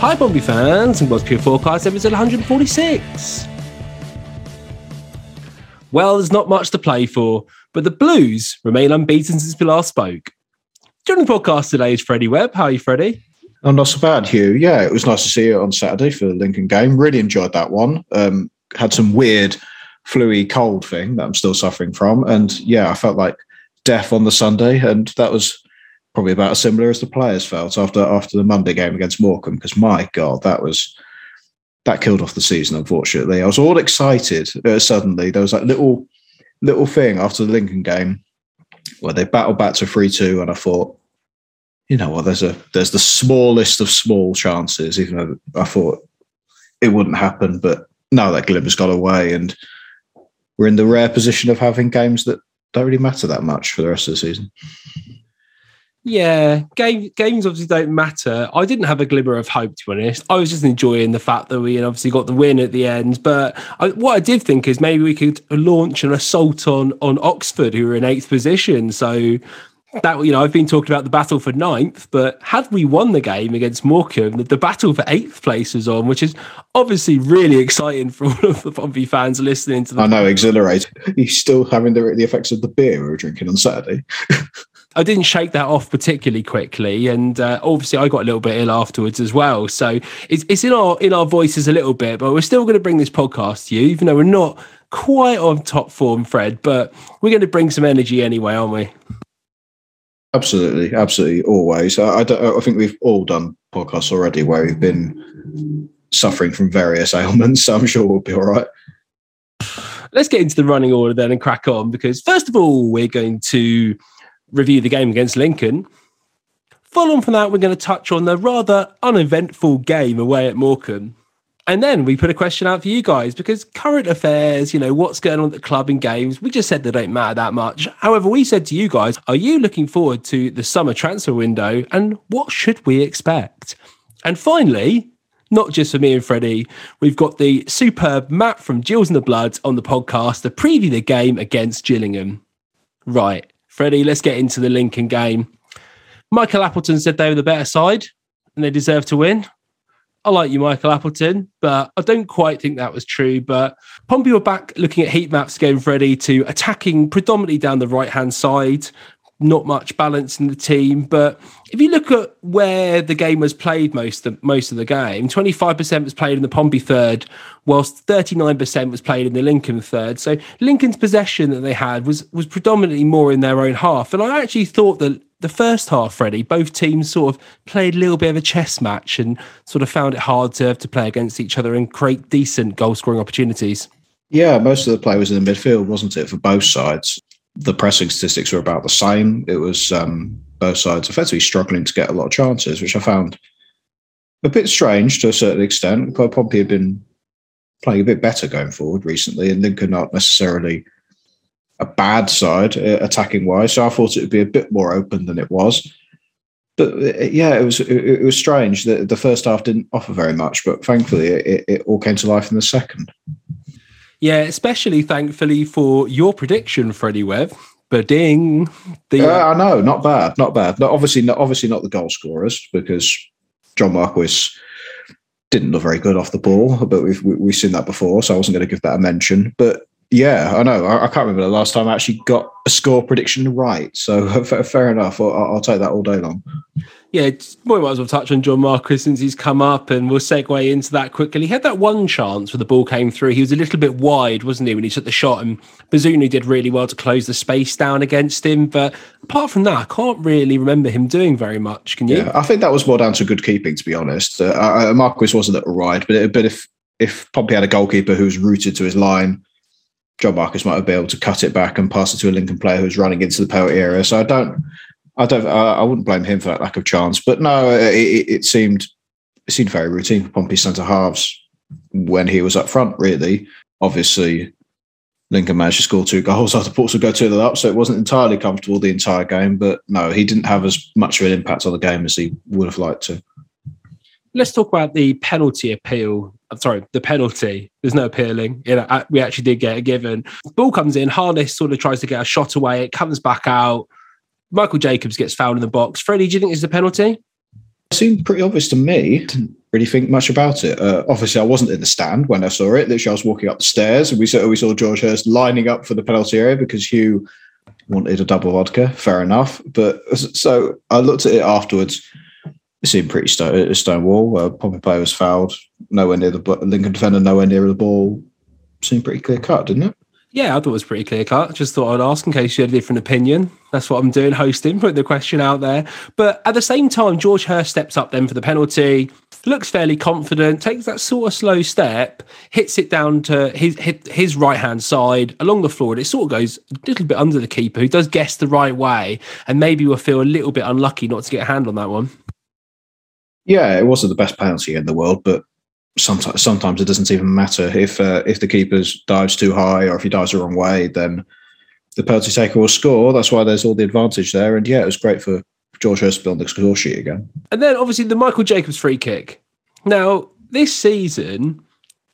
Hi, Pompey fans, and welcome to forecast episode 146. Well, there's not much to play for, but the Blues remain unbeaten since we last spoke. Joining the podcast today is Freddie Webb. How are you, Freddie? Oh, not so bad, Hugh. Yeah, it was nice to see you on Saturday for the Lincoln game. Really enjoyed that one. Um, had some weird fluey cold thing that I'm still suffering from. And yeah, I felt like death on the Sunday. And that was probably about as similar as the players felt after after the Monday game against Morecambe. Because my God, that was that killed off the season, unfortunately. I was all excited uh, suddenly. There was that little little thing after the Lincoln game where they battled back to 3-2 and I thought, you know what, there's a there's the smallest of small chances, even though I thought it wouldn't happen, but now that glimmer's got away and we're in the rare position of having games that don't really matter that much for the rest of the season. Yeah, game, games obviously don't matter. I didn't have a glimmer of hope, to be honest. I was just enjoying the fact that we obviously got the win at the end. But I, what I did think is maybe we could launch an assault on on Oxford, who were in eighth position. So that you know, I've been talking about the battle for ninth, but had we won the game against Morecambe, the, the battle for eighth place was on, which is obviously really exciting for all of the Pompey fans listening to the I know, exhilarating. He's still having the, the effects of the beer we were drinking on Saturday. I didn't shake that off particularly quickly, and uh, obviously I got a little bit ill afterwards as well. So it's it's in our in our voices a little bit, but we're still going to bring this podcast to you, even though we're not quite on top form, Fred. But we're going to bring some energy anyway, aren't we? Absolutely, absolutely, always. I, I, don't, I think we've all done podcasts already where we've been suffering from various ailments, so I'm sure we'll be all right. Let's get into the running order then and crack on because first of all we're going to review the game against Lincoln. Following from that, we're going to touch on the rather uneventful game away at Morecambe. And then we put a question out for you guys because current affairs, you know, what's going on at the club and games, we just said they don't matter that much. However, we said to you guys, are you looking forward to the summer transfer window and what should we expect? And finally, not just for me and Freddie, we've got the superb Matt from Jills and the Blood on the podcast to preview the game against Gillingham. Right, Freddie, let's get into the Lincoln game. Michael Appleton said they were the better side and they deserve to win. I like you, Michael Appleton, but I don't quite think that was true. But Pompey were back looking at heat maps again, Freddie, to attacking predominantly down the right hand side. Not much balance in the team, but if you look at where the game was played most of, most of the game, 25% was played in the Pompey third, whilst 39% was played in the Lincoln third. So Lincoln's possession that they had was was predominantly more in their own half. And I actually thought that the first half, Freddie, both teams sort of played a little bit of a chess match and sort of found it hard to, to play against each other and create decent goal scoring opportunities. Yeah, most of the play was in the midfield, wasn't it, for both sides? The pressing statistics were about the same. It was um, both sides effectively struggling to get a lot of chances, which I found a bit strange to a certain extent. Pompey had been playing a bit better going forward recently, and Lincoln not necessarily a bad side uh, attacking wise. So I thought it would be a bit more open than it was. But uh, yeah, it was it, it was strange that the first half didn't offer very much, but thankfully it, it all came to life in the second. Yeah, especially thankfully for your prediction, Freddie Webb. But Bading. The, Uh, I know, not bad, not bad. No, obviously, not obviously not the goal scorers because John Marquis didn't look very good off the ball, but we've we- we've seen that before, so I wasn't going to give that a mention. But yeah, I know. I, I can't remember the last time I actually got a score prediction right. So fair, fair enough. I'll, I'll take that all day long. Yeah, we might as well touch on John Marquis since he's come up, and we'll segue into that quickly. He had that one chance where the ball came through. He was a little bit wide, wasn't he, when he took the shot? And Bazunu did really well to close the space down against him. But apart from that, I can't really remember him doing very much. Can you? Yeah, I think that was more down to good keeping, to be honest. Uh, Marquis was a little wide, but but if if Pompey had a goalkeeper who was rooted to his line, John Marquis might have been able to cut it back and pass it to a Lincoln player who's running into the penalty area. So I don't. I don't. Uh, I, wouldn't blame him for that lack of chance. But no, uh, it, it seemed it seemed very routine for Pompey centre halves when he was up front. Really, obviously, Lincoln managed to score two goals after Portsmouth go two up, so it wasn't entirely comfortable the entire game. But no, he didn't have as much of an impact on the game as he would have liked to. Let's talk about the penalty appeal. I'm sorry, the penalty. There's no appealing. You know, uh, we actually did get a given. Ball comes in. Harness sort of tries to get a shot away. It comes back out. Michael Jacobs gets fouled in the box. Freddie, do you think it's a penalty? It seemed pretty obvious to me. Didn't really think much about it. Uh, obviously, I wasn't in the stand when I saw it. Literally, I was walking up the stairs and we saw we saw George Hurst lining up for the penalty area because Hugh wanted a double vodka. Fair enough. But so I looked at it afterwards. It seemed pretty stone, stone wall. Uh, Pompey player was fouled. Nowhere near the Lincoln defender. Nowhere near the ball. Seemed pretty clear cut, didn't it? Yeah, I thought it was pretty clear cut. Just thought I'd ask in case you had a different opinion. That's what I'm doing, hosting, putting the question out there. But at the same time, George Hurst steps up then for the penalty, looks fairly confident, takes that sort of slow step, hits it down to his his right hand side along the floor, and it sort of goes a little bit under the keeper, who does guess the right way, and maybe will feel a little bit unlucky not to get a hand on that one. Yeah, it wasn't the best penalty in the world, but sometimes sometimes it doesn't even matter if uh, if the keeper dives too high or if he dives the wrong way, then the penalty taker will score. That's why there's all the advantage there. And yeah, it was great for George Hurst on the score sheet again. And then obviously the Michael Jacobs free kick. Now this season.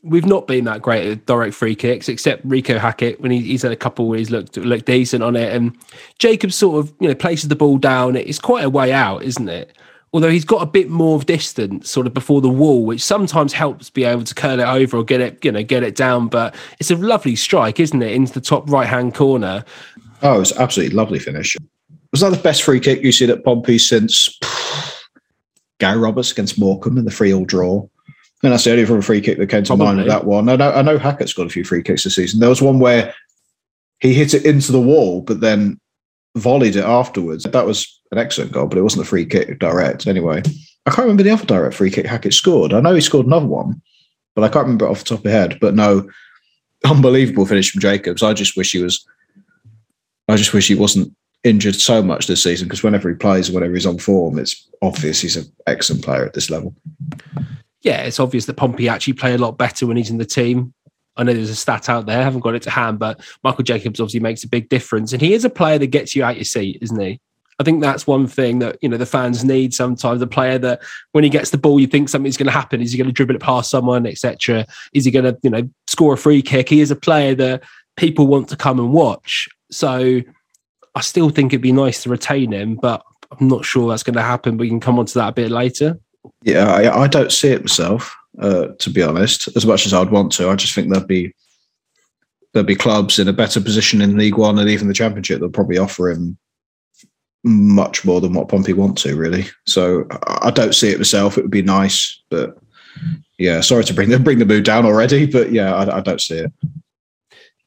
We've not been that great at direct free kicks, except Reeco Hackett when he, he's had a couple where he's looked looked decent on it. And Jacobs sort of you know places the ball down. It's quite a way out, isn't it? Although he's got a bit more of distance sort of before the wall, which sometimes helps be able to curl it over or get it, you know, get it down. But it's a lovely strike, isn't it, into the top right hand corner? Oh, it's absolutely lovely finish. Was that the best free kick you've seen at Pompey since Gary Roberts against Morecambe in the free all draw? And that's the only from a free kick that came to Probably. mind with that one. I know, I know Hackett's got a few free kicks this season. There was one where he hit it into the wall, but then volleyed it afterwards. That was an excellent goal, but it wasn't a free kick direct anyway. I can't remember the other direct free kick Hackett scored. I know he scored another one, but I can't remember off the top of my head. But no, unbelievable finish from Jacobs. I just wish he was. I just wish he wasn't injured so much this season because whenever he plays, whenever he's on form, it's obvious he's an excellent player at this level. Yeah, it's obvious that Pompey actually play a lot better when he's in the team. I know there's a stat out there, I haven't got it to hand, but Michael Jacobs obviously makes a big difference. And he is a player that gets you out your seat, isn't he? I think that's one thing that you know the fans need sometimes. A player that when he gets the ball, you think something's going to happen. Is he going to dribble it past someone, etc.? Is he going to you know score a free kick? He is a player that people want to come and watch. So I still think it'd be nice to retain him, but I'm not sure that's going to happen. We can come on to that a bit later. Yeah, I, I don't see it myself uh, to be honest. As much as I'd want to, I just think there'd be there'd be clubs in a better position in League One and even the Championship that'll probably offer him much more than what Pompey want to, really. So I don't see it myself. It would be nice, but yeah, sorry to bring the bring the mood down already, but yeah, I, I don't see it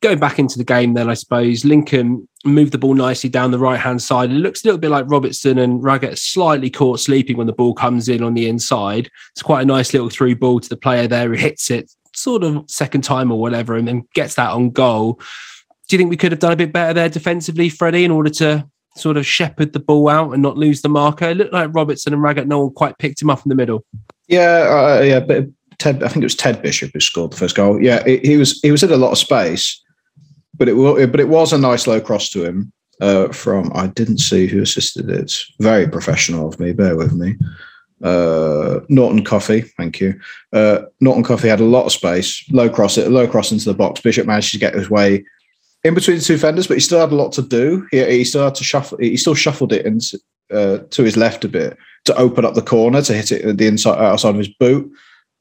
going back into the game, then I suppose Lincoln moved the ball nicely down the right hand side. It looks a little bit like Robertson and Raggett slightly caught sleeping when the ball comes in on the inside. It's quite a nice little through ball to the player there who hits it sort of second time or whatever and then gets that on goal. Do you think we could have done a bit better there defensively, Freddie, in order to sort of shepherd the ball out and not lose the marker? It looked like Robertson and Raggett no one quite picked him up in the middle. Yeah, uh, yeah, but Ted, I think it was Ted Bishop who scored the first goal. Yeah, he was he was in a lot of space but it but it was a nice low cross to him uh, from I didn't see who assisted it. Very professional of me. Bear with me. Uh, Norton-Cuffy, thank you. Uh, Norton-Cuffy had a lot of space. Low cross it, low cross into the box. Bishop managed to get his way in between the two fenders, but he still had a lot to do. He, he still had to shuffle. He still shuffled it into uh, to his left a bit to open up the corner to hit it at the inside outside of his boot.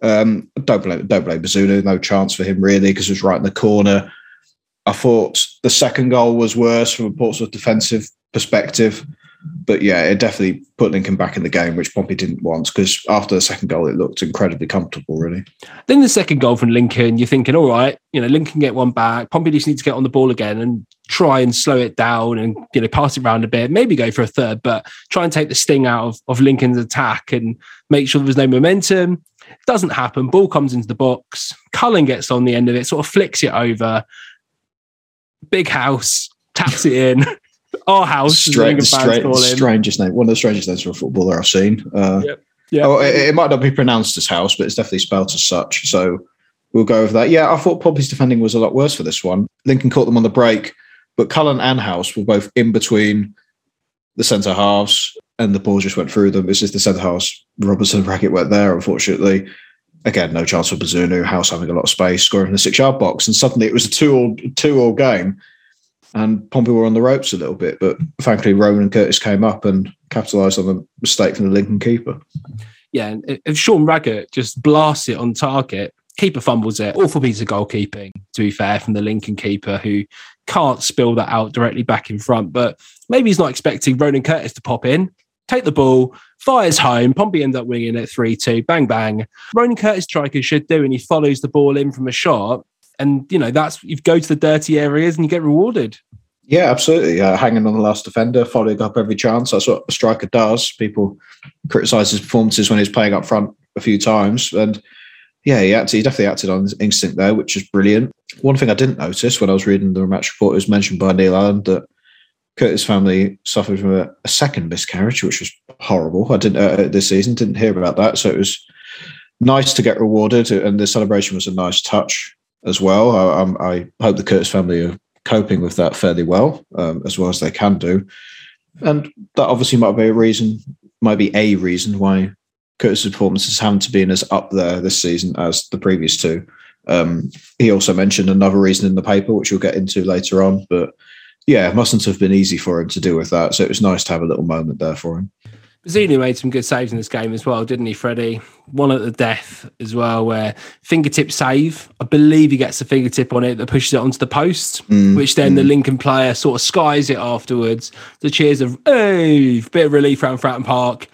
Um, don't blame don't blame Bazunu. No chance for him really because it was right in the corner. I thought the second goal was worse from a Portsmouth defensive perspective. But yeah, it definitely put Lincoln back in the game, which Pompey didn't want because after the second goal, it looked incredibly comfortable, really. Then the second goal from Lincoln, you're thinking, all right, you know, Lincoln get one back. Pompey just needs to get on the ball again and try and slow it down and, you know, pass it around a bit, maybe go for a third, but try and take the sting out of, of Lincoln's attack and make sure there's no momentum. Doesn't happen. Ball comes into the box. Cullen gets on the end of it, sort of flicks it over. Big house taps it in. Our house, Stra- stra- strangest name, one of the strangest names for a footballer I've seen. Uh, Yep. Yeah, Oh, it, it might not be pronounced as house, but it's definitely spelt as such. So we'll go over that. Yeah, I thought Pompey's defending was a lot worse for this one. Lincoln caught them on the break, but Cullen and House were both in between the centre halves, and the ball just went through them. It's just the centre halves. Robertson Raggett went there, unfortunately. Again, no chance for Bazunu. House having a lot of space, scoring in the six yard box, and suddenly it was a two all two all game. And Pompey were on the ropes a little bit, but thankfully Ronan and Curtis came up and capitalised on the mistake from the Lincoln keeper. yeah. and If Sean Raggett just blasts it on target, keeper fumbles it. Awful piece of goalkeeping, to be fair, from the Lincoln keeper who can't spill that out directly back in front. But maybe he's not expecting Ronan Curtis to pop in, take the ball, fires home. Pompey end up winning it 3 2, bang, bang. Ronan Curtis striker should do, and he follows the ball in from a shot. And, you know, that's you go to the dirty areas and you get rewarded. Yeah, absolutely. Uh, hanging on the last defender, following up every chance. That's what a striker does. People criticise his performances when he's playing up front a few times. And yeah, he, acted, he definitely acted on his instinct there, which is brilliant. One thing I didn't notice when I was reading the match report, it was mentioned by Neil Allen that Curtis' family suffered from a, a second miscarriage, which was horrible. I didn't uh, this season, didn't hear about that. So it was nice to get rewarded. And the celebration was a nice touch as well. I, I hope the Curtis family are coping with that fairly well, um, as well as they can do. And that obviously might be a reason, might be a reason why Curtis's performances haven't been as up there this season as the previous two. Um, he also mentioned another reason in the paper, which we'll get into later on. But yeah, it mustn't have been easy for him to deal with that. So it was nice to have a little moment there for him. Zenu made some good saves in this game as well, didn't he, Freddie? One at the death as well, where fingertip save. I believe he gets a fingertip on it that pushes it onto the post, mm, which then the mm. Lincoln player sort of skies it afterwards. The cheers of, hey, bit of relief around Fratton Park.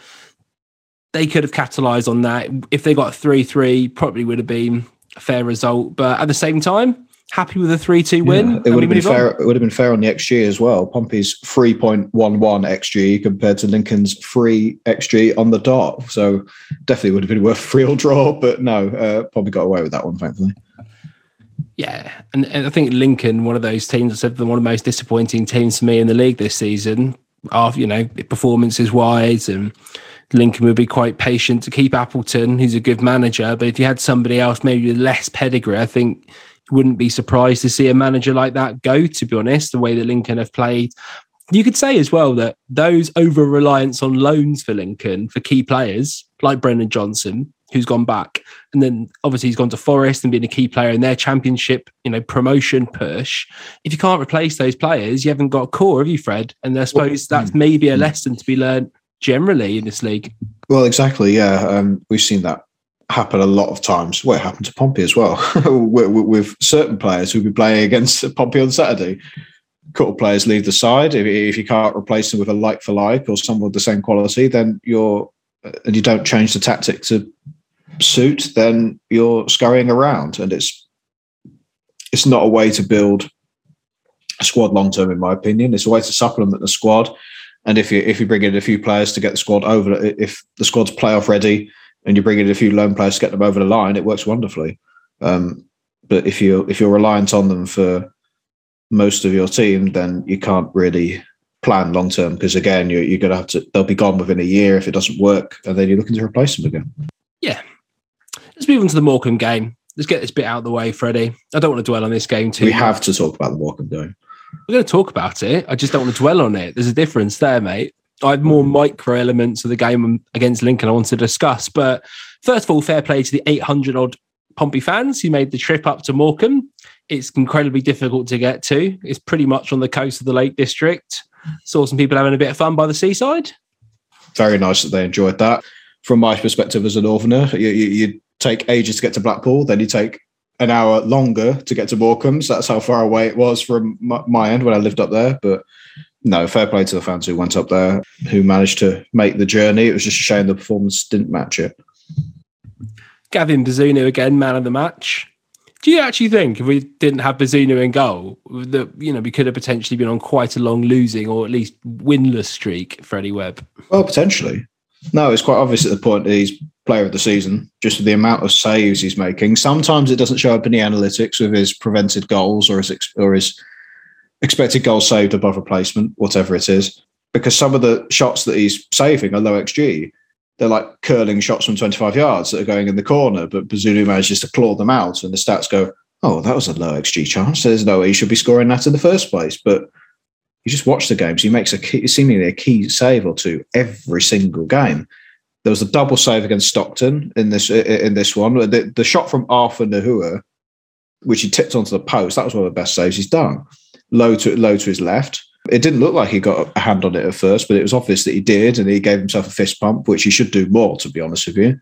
They could have capitalised on that. If they got 3 3, probably would have been a fair result. But at the same time, happy with a 3 2 win. Yeah, it would have been move on. fair. It would have been fair on the XG as well. Pompey's three point one one XG compared to Lincoln's three XG on the dot. So definitely would have been worth a free or draw. But no, uh, Pompey got away with that one, thankfully. Yeah, and, and I think Lincoln, one of those teams, I said one of the most disappointing teams for me in the league this season. After you know performances wise, and Lincoln would be quite patient to keep Appleton, who's a good manager. But if you had somebody else, maybe with less pedigree, I think you wouldn't be surprised to see a manager like that go. To be honest, the way that Lincoln have played, you could say as well that those over reliance on loans for Lincoln for key players like Brennan Johnson, who's gone back, and then obviously he's gone to Forest and been a key player in their championship, you know, promotion push. If you can't replace those players, you haven't got a core, have you, Fred? And I suppose that's maybe a lesson to be learned generally in this league. Well, exactly. Yeah, um, we've seen that happen a lot of times. Well, it happened to Pompey as well with, with- certain players who'll be playing against Pompey on Saturday. A couple of players leave the side. If, if you can't replace them with a like for like or someone with the same quality, then you're and you don't change the tactic to suit, then you're scurrying around, and it's it's not a way to build a squad long term, in my opinion. It's a way to supplement the squad. And if you if you bring in a few players to get the squad over, if the squad's playoff ready, and you bring in a few loan players to get them over the line, it works wonderfully. Um, but if you if you're reliant on them for most of your team, then you can't really plan long term because again, you're, you're going to have to. They'll be gone within a year if it doesn't work, and then you're looking to replace them again. Yeah, let's move on to the Morecambe game. Let's get this bit out of the way, Freddie. I don't want to dwell on this game too We much. have to talk about the Morecambe game. We're going to talk about it. I just don't want to dwell on it. There's a difference there, mate. I have more micro elements of the game against Lincoln I want to discuss. But first of all, fair play to the 800 odd Pompey fans who made the trip up to Morecambe. It's incredibly difficult to get to. It's pretty much on the coast of the Lake District. Saw some people having a bit of fun by the seaside. Very nice that they enjoyed that. From my perspective as a northerner, you, you, you take ages to get to Blackpool, then you take an hour longer to get to Morecambe. So that's how far away it was from my, my end when I lived up there. But no, fair play to the fans who went up there, who managed to make the journey. It was just a shame the performance didn't match it. Gavin Bazunu again, man of the match. Do you actually think if we didn't have Bazunu in goal, that you know we could have potentially been on quite a long losing or at least winless streak Freddie Webb? Well, potentially. No, it's quite obvious at the point that he's player of the season, just with the amount of saves he's making. Sometimes it doesn't show up in the analytics with his prevented goals or his or his expected goals saved above replacement, whatever it is, because some of the shots that he's saving are low xG they're like curling shots from 25 yards that are going in the corner, but Bazunu manages to claw them out, and the stats go, "Oh, that was a low xG chance. There's no way he should be scoring that in the first place." But you just watch the games; he makes a key, seemingly a key save or two every single game. There was a double save against Stockton in this in this one. The, the shot from Arthur Gnahoua, which he tipped onto the post, that was one of the best saves he's done. Low to low to his left it didn't look like he got a hand on it at first, but it was obvious that he did, and he gave himself a fist pump, which he should do more, to be honest with you.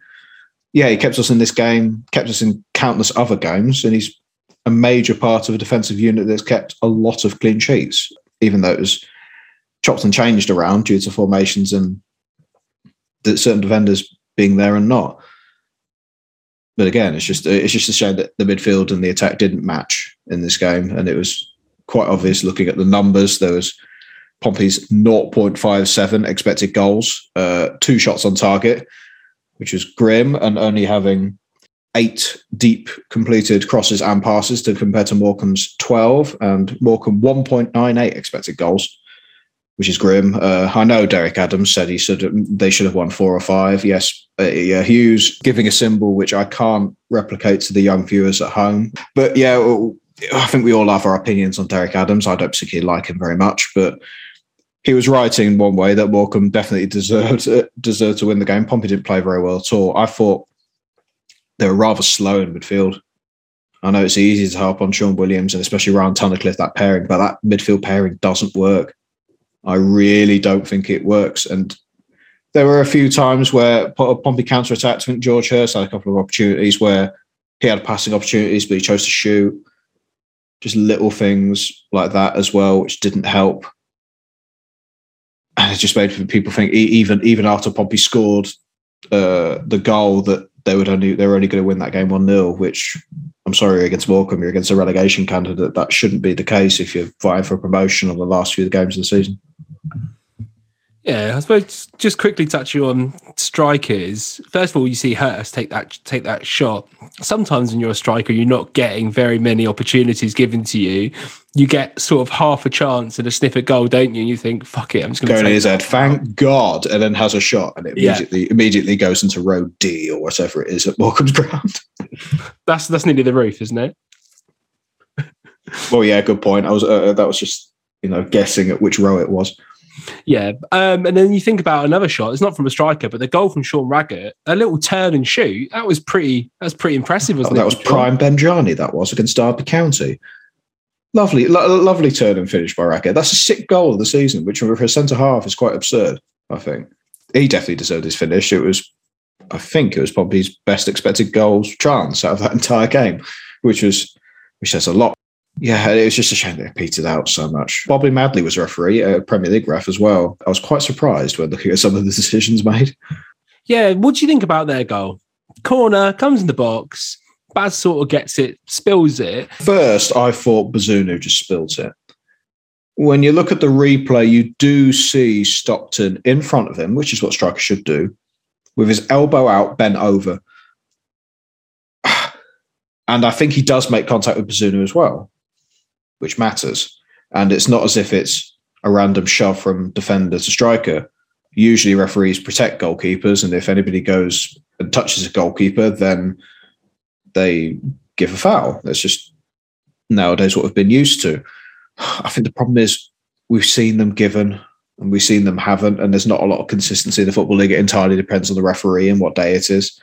Yeah, he kept us in this game, kept us in countless other games, and he's a major part of a defensive unit that's kept a lot of clean sheets, even though it was chopped and changed around due to formations and certain defenders being there and not. But again, it's just it's just a shame that the midfield and the attack didn't match in this game, and it was quite obvious looking at the numbers. There was Pompey's 0.57 expected goals, uh, two shots on target, which was grim, and only having eight deep completed crosses and passes to compare to Morecambe's 12 and Morecambe 1.98 expected goals, which is grim. Uh, I know Derek Adams said he should they should have won four or five. Yes, uh, yeah, Hughes giving a symbol which I can't replicate to the young viewers at home. But yeah, I think we all have our opinions on Derek Adams. I don't particularly like him very much, but he was writing in one way that Morecambe definitely deserved uh, deserved to win the game. Pompey didn't play very well at all. I thought they were rather slow in midfield. I know it's easy to harp on Shaun Williams and especially Ryan Tunnicliffe, that pairing, but that midfield pairing doesn't work. I really don't think it works. And there were a few times where Pompey counter attacked. I think George Hurst had a couple of opportunities where he had passing opportunities, but he chose to shoot just little things like that as well, which didn't help. And it just made people think even even after Pompey scored uh, the goal that they would only they were only going to win that game one 0 which I'm sorry against Morecambe, you're against a relegation candidate. That shouldn't be the case if you're vying for promotion on the last few games of the season. Yeah, I suppose just quickly touching on strikers. First of all, you see Hurst take that take that shot. Sometimes when you're a striker, you're not getting very many opportunities given to you. You get sort of half a chance and a sniff at goal, don't you? And you think, "Fuck it, I'm just going to go in his head." Thank God, and then has a shot, and it immediately yeah. immediately goes into row D or whatever it is at Morecambe's ground. that's that's nearly the roof, isn't it? well, yeah, good point. I was uh, that was just you know guessing at which row it was. Yeah. Um, and then you think about another shot. It's not from a striker, but the goal from Sean Raggett, a little turn and shoot. That was pretty. That was pretty impressive. Wasn't oh, that it? was prime Benjani. That was against Derby County. Lovely, lo- lovely turn and finish by Raggett. That's a sick goal of the season, which for a centre half is quite absurd. I think he definitely deserved his finish. It was, I think, it was probably his best expected goals chance out of that entire game, which was, which says a lot yeah, it was just a shame that it petered out so much. Bobby Madley was a referee, a Premier League ref as well. I was quite surprised when looking at some of the decisions made. Yeah, what do you think about their goal? Corner comes in the box. Baz sort of gets it, spills it. First, I thought Bazunu just spills it. When you look at the replay, you do see Stockton in front of him, which is what striker should do, with his elbow out, bent over. And I think he does make contact with Bazunu as well which matters. And it's not as if it's a random shove from defender to striker. Usually, referees protect goalkeepers, and if anybody goes and touches a goalkeeper, then they give a foul. That's just nowadays what we've been used to. I think the problem is we've seen them given and we've seen them haven't, and there's not a lot of consistency in the football league. It entirely depends on the referee and what day it is.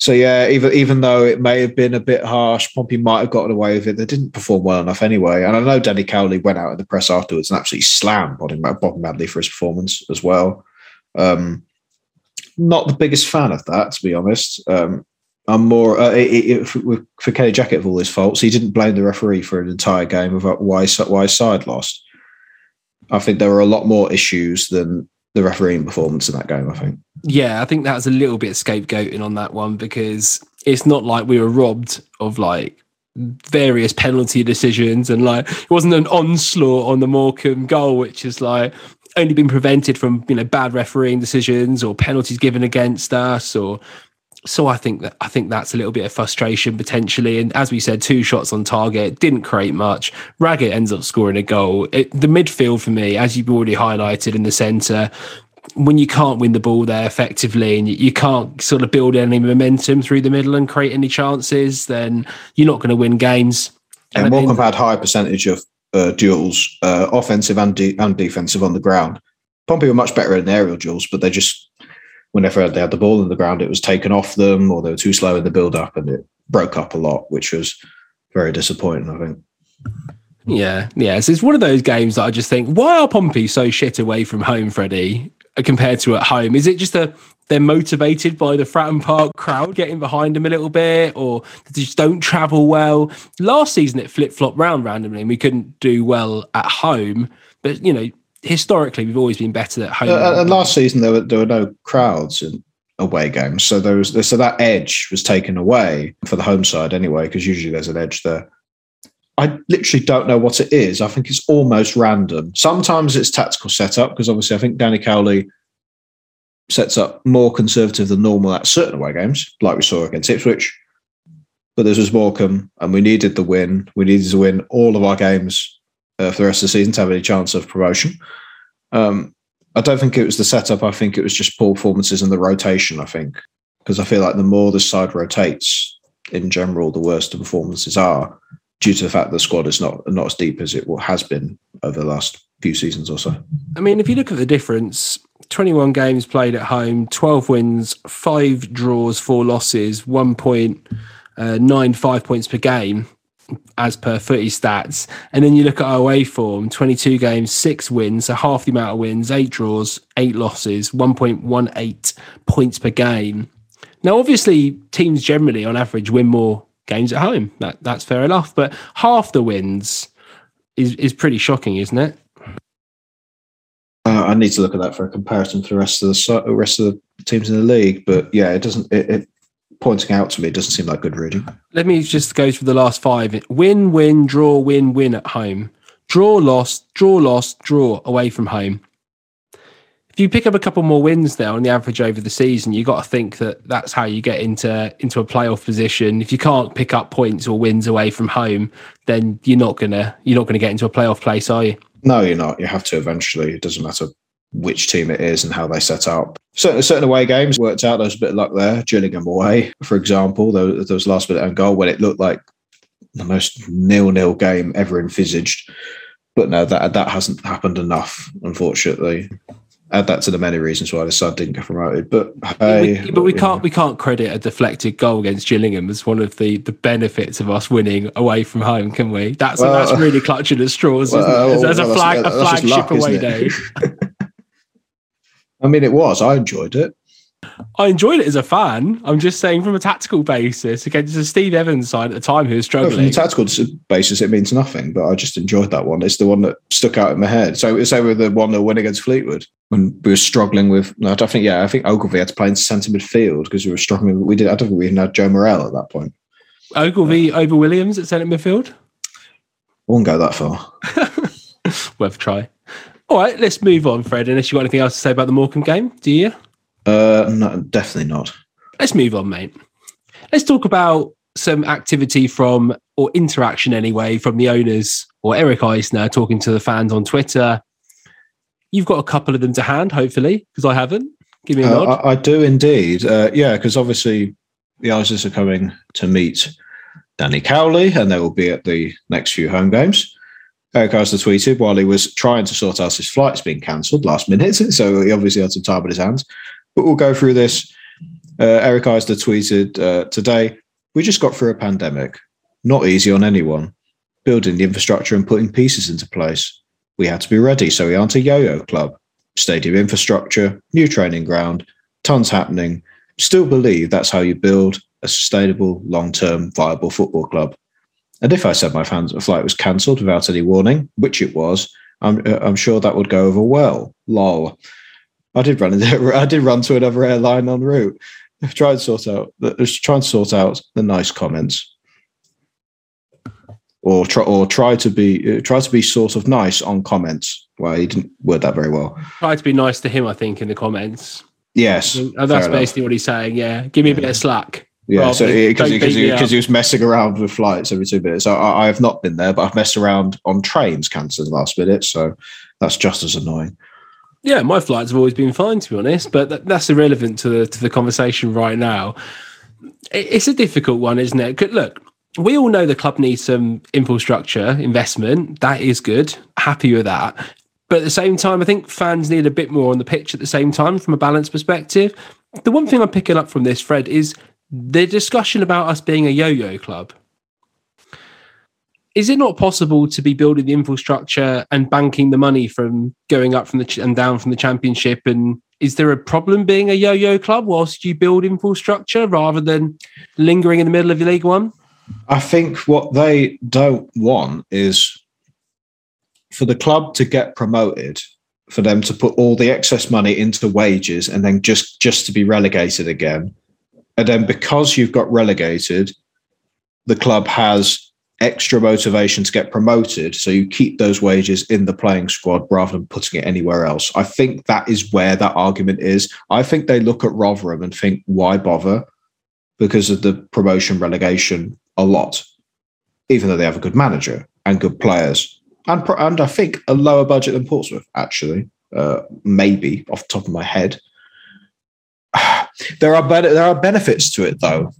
So yeah, even even though it may have been a bit harsh, Pompey might have gotten away with it. They didn't perform well enough anyway. And I know Danny Cowley went out in the press afterwards and absolutely slammed Bobby Madley for his performance as well. Um, not the biggest fan of that, to be honest. Um, I'm more uh, it, it, for, for Kenny Jackett of all his faults. He didn't blame the referee for an entire game of why why his side lost. I think there were a lot more issues than the refereeing performance in that game. I think. Yeah, I think that's a little bit scapegoating on that one because it's not like we were robbed of like various penalty decisions and like it wasn't an onslaught on the Morecambe goal, which is like only been prevented from you know bad refereeing decisions or penalties given against us or so I think that I think that's a little bit of frustration potentially. And as we said, two shots on target didn't create much. Raggett ends up scoring a goal. It, the midfield for me, as you've already highlighted in the centre, when you can't win the ball there effectively and you can't sort of build any momentum through the middle and create any chances, then you're not going to win games. And, and Morecambe had high percentage of uh, duels, uh, offensive and, de- and defensive on the ground. Pompey were much better in aerial duels, but they just, whenever they had the ball in the ground, it was taken off them or they were too slow in the build up and it broke up a lot, which was very disappointing, I think. Yeah, yeah. So it's one of those games that I just think, why are Pompey so shit away from home, Freddie? Compared to at home? Is it just a they're motivated by the Fratton Park crowd getting behind them a little bit, or they just don't travel well? Last season it flip flopped round randomly, and we couldn't do well at home. But you know, historically we've always been better at home. Uh, and last season there were there were no crowds in away games, so there was so that edge was taken away for the home side anyway, because usually there's an edge there. I literally don't know what it is. I think it's almost random. Sometimes it's tactical setup because obviously I think Danny Cowley sets up more conservative than normal at certain away games, like we saw against Ipswich. But this was Morecambe, and we needed the win. We needed to win all of our games uh, for the rest of the season to have any chance of promotion. Um, I don't think it was the setup. I think it was just poor performances and the rotation. I think because I feel like the more the side rotates in general, the worse the performances are due to the fact the squad is not not as deep as it has been over the last few seasons or so. I mean, if you look at the difference, 21 games played at home, 12 wins, five draws, four losses, 1.95 uh, points per game as per footy stats. And then you look at our away form 22 games, six wins, so half the amount of wins, eight draws, eight losses, 1.18 points per game. Now, obviously, teams generally on average win more games at home. That that's fair enough. But half the wins is is pretty shocking, isn't it? Uh, I need to look at that for a comparison for the rest of the rest of the teams in the league. But yeah, it doesn't. It, it pointing out to me it doesn't seem like good reading. Let me just go through the last five: win, win, draw, win, win at home, draw, loss, draw, loss, draw away from home if you pick up a couple more wins there on the average over the season, you've got to think that that's how you get into into a playoff position. If you can't pick up points or wins away from home, then you're not gonna you're not gonna get into a playoff place, are you? No, you're not. You have to eventually. It doesn't matter which team it is and how they set up. Certain, certain away games worked out. There was a bit of luck there. Gillingham away, for example, there, there was last minute own goal when it looked like the most nil nil game ever envisaged. But no, that that hasn't happened enough, unfortunately add that to the many reasons why the side didn't get promoted. But hey, we, but we can't we can't credit a deflected goal against Gillingham as one of the the benefits of us winning away from home, can we? That's well, that's really clutching at straws. Well, There's oh, well, a flag a flagship luck, away day. I mean, it was. I enjoyed it. I enjoyed it as a fan. I'm just saying from a tactical basis against the Steve Evans side at the time who was struggling. from a tactical basis, it means nothing, but I just enjoyed that one. It's the one that stuck out in my head. So it's over the one that went against Fleetwood when we were struggling with. I don't think, yeah, I think Ogilvie had to play in centre midfield because we were struggling. With we did. I don't think we even had Joe Morrell at that point. Ogilvie over Williams at centre midfield. I won't go that far. Worth a try. All right, let's move on, Fred. Unless you got anything else to say about the Morecambe game, do you? Uh, no, definitely not. Let's move on, mate. Let's talk about some activity from, or interaction anyway, from the owners or Eric Eisner talking to the fans on Twitter. You've got a couple of them to hand, hopefully, because I haven't. Give me a uh, nod. I, I, do indeed. Uh, yeah, because obviously the Eisners are coming to meet Danny Cowley, and they will be at the next few home games. Eric Eisner tweeted while he was trying to sort out his flights being cancelled last minute, so he obviously had some time on his hands. But we'll go through this. Uh, Eric Eisner tweeted uh, today We just got through a pandemic. Not easy on anyone. Building the infrastructure and putting pieces into place. We had to be ready, so we aren't a yo yo club. Stadium infrastructure, new training ground, tons happening. Still believe that's how you build a sustainable, long term, viable football club. And if I said my flight was cancelled without any warning, which it was, I'm uh, I'm sure that would go over well. Lol. I did run into, I did run to another airline en route. Try and sort out try and sort out the nice comments, or try or try to be uh, try to be sort of nice on comments. Well, he didn't word that very well. Try to be nice to him, I think, in the comments. Yes, And that's basically what he's saying. Yeah, give me a bit of slack. Yeah, so because he, he, me 'cause he was messing around with flights every two minutes. I, I have not been there, but I've messed around on trains cancelling last minute. So that's just as annoying. Yeah, my flights have always been fine, to be honest, but that, that's irrelevant to the to the conversation right now. It, it's a difficult one, isn't it? Look, we all know the club needs some infrastructure investment. That is good. Happy with that. But at the same time, I think fans need a bit more on the pitch at the same time from a balance perspective. The one thing I'm picking up from this, Fred, is the discussion about us being a yo yo club. Is it not possible to be building the infrastructure and banking the money from going up from the ch- and down from the championship? And is there a problem being a yo yo club whilst you build infrastructure rather than lingering in the middle of your League One? I think what they don't want is for the club to get promoted, for them to put all the excess money into wages and then just just to be relegated again. And then because you've got relegated, the club has extra motivation to get promoted. So you keep those wages in the playing squad rather than putting it anywhere else. I think that is where that argument is. I think they look at Rotherham and think, why bother? Because of the promotion relegation a lot, even though they have a good manager and good players. And, and I think a lower budget than Portsmouth, actually, uh, maybe off the top of my head. There are there are benefits to it though,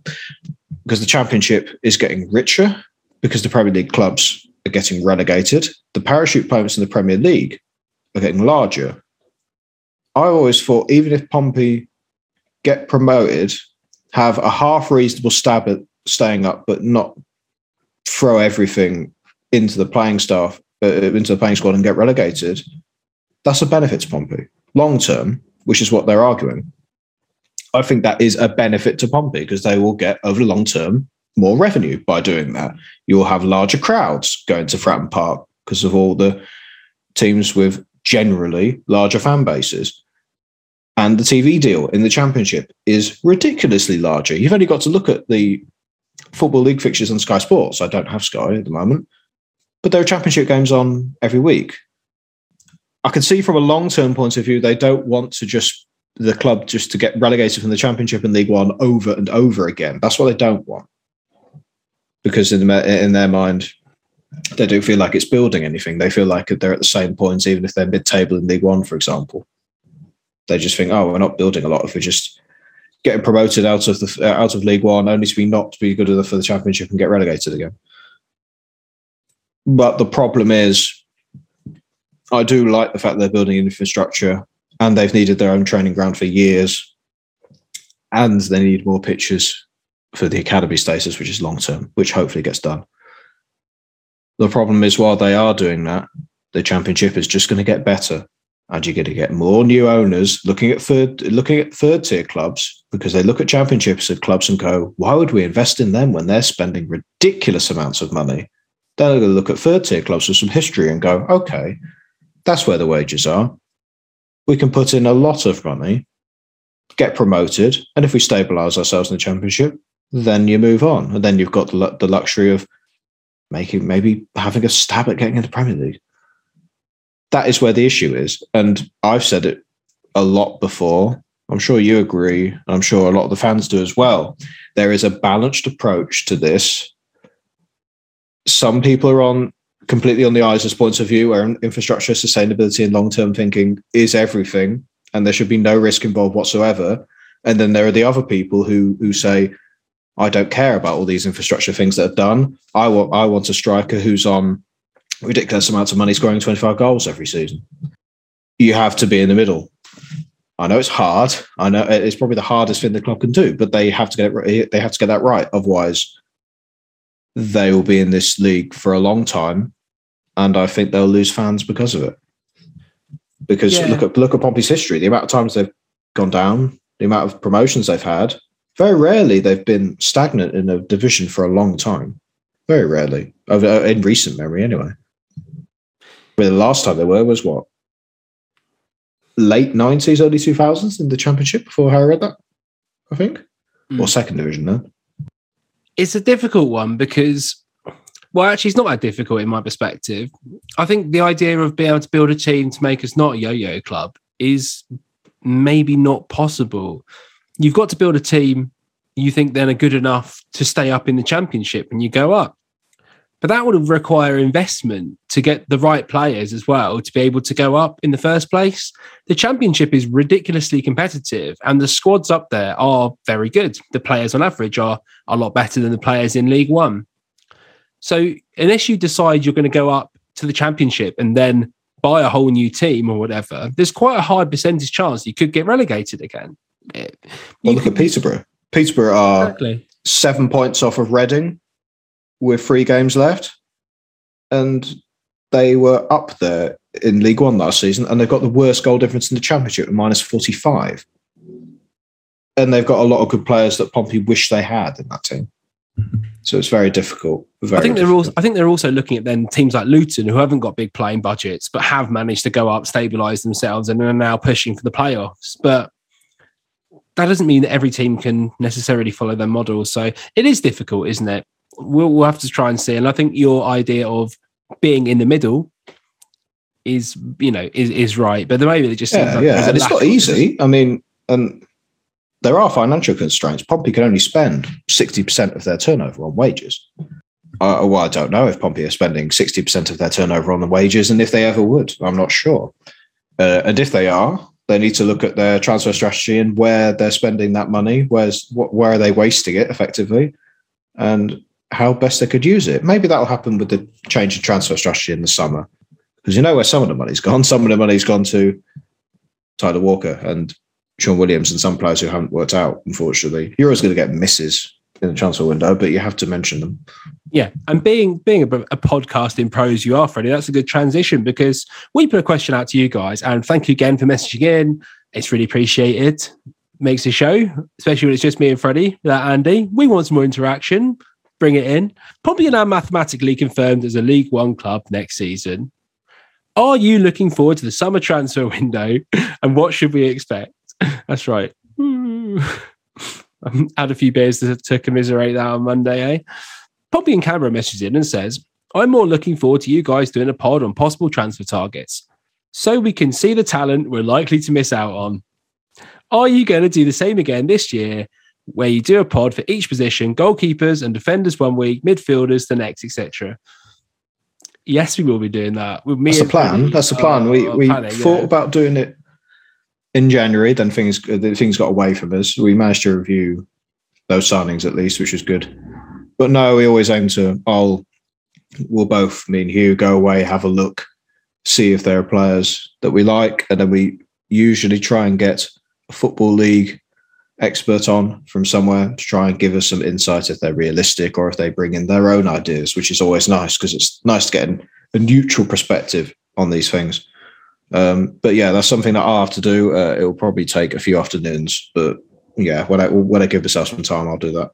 because the championship is getting richer, because the Premier League clubs are getting relegated. The parachute payments in the Premier League are getting larger. I always thought even if Pompey get promoted, have a half reasonable stab at staying up, but not throw everything into the playing staff, uh, into the playing squad and get relegated, that's a benefit to Pompey long term, which is what they're arguing. I think that is a benefit to Pompey because they will get over the long term more revenue by doing that. You will have larger crowds going to Fratton Park because of all the teams with generally larger fan bases. And the TV deal in the championship is ridiculously larger. You've only got to look at the Football League fixtures on Sky Sports. I don't have Sky at the moment, but there are championship games on every week. I can see from a long term point of view, they don't want to just the club just to get relegated from the championship and League One over and over again. That's what they don't want because in, the, in their mind, they don't feel like it's building anything. They feel like they're at the same points, even if they're mid table in League One, for example. They just think, oh, we're not building a lot if we're just getting promoted out of the uh, out of League One, only to be not be good enough for the Championship and get relegated again. But the problem is, I do like the fact they're building infrastructure and they've needed their own training ground for years, and they need more pitches for the academy status, which is long term, which hopefully gets done. The problem is, while they are doing that, the championship is just going to get better, and you're going to get more new owners looking at third looking at third tier clubs because they look at championships of clubs and go, "Why would we invest in them when they're spending ridiculous amounts of money?" Then they're going to look at third tier clubs with some history and go, "Okay, that's where the wages are. We can put in a lot of money, get promoted, and if we stabilise ourselves in the championship, then you move on, and then you've got the, the luxury of making maybe having a stab at getting into Premier League. That is where the issue is, and I've said it a lot before. I'm sure you agree. I'm sure a lot of the fans do as well. There is a balanced approach to this. Some people are on completely on the Eisners' points of view, where infrastructure, sustainability, and long term thinking is everything, and there should be no risk involved whatsoever. And then there are the other people who who say, I don't care about all these infrastructure things that are done. I want I want a striker who's on ridiculous amounts of money scoring 25 goals every season. You have to be in the middle. I know it's hard. I know it's probably the hardest thing the club can do, but they have to get it right. They have to get that right. Otherwise, they will be in this league for a long time, and I think they'll lose fans because of it. Because Yeah. look at look at Pompey's history. The amount of times they've gone down, the amount of promotions they've had. Very rarely they've been stagnant in a division for a long time. Very rarely, in recent memory, anyway. Well, the last time they were was what? Late 90s, early 2000s in the championship before Harry Redknapp, I think. Mm. Or second division then. It's a difficult one because, well, actually, it's not that difficult in my perspective. I think the idea of being able to build a team to make us not a yo yo club is maybe not possible. You've got to build a team you think then are good enough to stay up in the championship and you go up. But that would require investment to get the right players as well to be able to go up in the first place. The championship is ridiculously competitive and the squads up there are very good. The players on average are a lot better than the players in League One. So unless you decide you're going to go up to the championship and then buy a whole new team or whatever, there's quite a high percentage chance you could get relegated again. Well, look at Peterborough. Peterborough are Exactly. seven points off of Reading with three games left. And they were up there in League One last season, and they've got the worst goal difference in the Championship at minus 45. And they've got a lot of good players that Pompey wish they had in that team. So it's very difficult. Very I think they're also I think they're also looking at then teams like Luton who haven't got big playing budgets but have managed to go up, stabilize themselves, and are now pushing for the playoffs. But that doesn't mean that every team can necessarily follow their models. So it is difficult, isn't it? We'll, we'll have to try and see. And I think your idea of being in the middle is, you know, is, is right. But maybe they just seems Yeah, like yeah. And it's not easy. I mean, and there are financial constraints. Pompey can only spend 60% of their turnover on wages. Uh, well, I don't know if Pompey are spending 60% of their turnover on the wages and if they ever would. I'm not sure. Uh, and if they are, they need to look at their transfer strategy and where they're spending that money. Where's what, where are they wasting it effectively, and how best they could use it. Maybe that'll happen with the change in transfer strategy in the summer, because you know where some of the money's gone. Some of the money's gone to Tyler Walker and Shaun Williams and some players who haven't worked out. Unfortunately, you're always going to get misses in the transfer window, but you have to mention them. Yeah, and being being a, a podcast in pros, you are Freddie. That's a good transition because we put a question out to you guys, and thank you again for messaging in. It's really appreciated. Makes a show, especially when it's just me and Freddie without Andy. We want some more interaction. Bring it in. Are now mathematically confirmed as a League One club next season. Are you looking forward to the summer transfer window, and what should we expect? That's right. I had a few beers to, to commiserate that on Monday, eh? Poppy and Camera messages in and says, I'm more looking forward to you guys doing a pod on possible transfer targets so we can see the talent we're likely to miss out on. Are you going to do the same again this year where you do a pod for each position, goalkeepers and defenders one week, midfielders the next, etc.? Yes, we will be doing that. With me That's the and plan. That's the plan. We we planning, thought yeah. about doing it in January. Then things things got away from us. We managed to review those signings at least, which was good. But no, we always aim to. I'll we'll both me and Hugh go away, have a look, see if there are players that we like, and then we usually try and get a football league expert on from somewhere to try and give us some insight if they're realistic or if they bring in their own ideas, which is always nice because it's nice to get a neutral perspective on these things. Um, but yeah, that's something that I'll have to do. Uh, it will probably take a few afternoons, but yeah, when I when I give myself some time, I'll do that.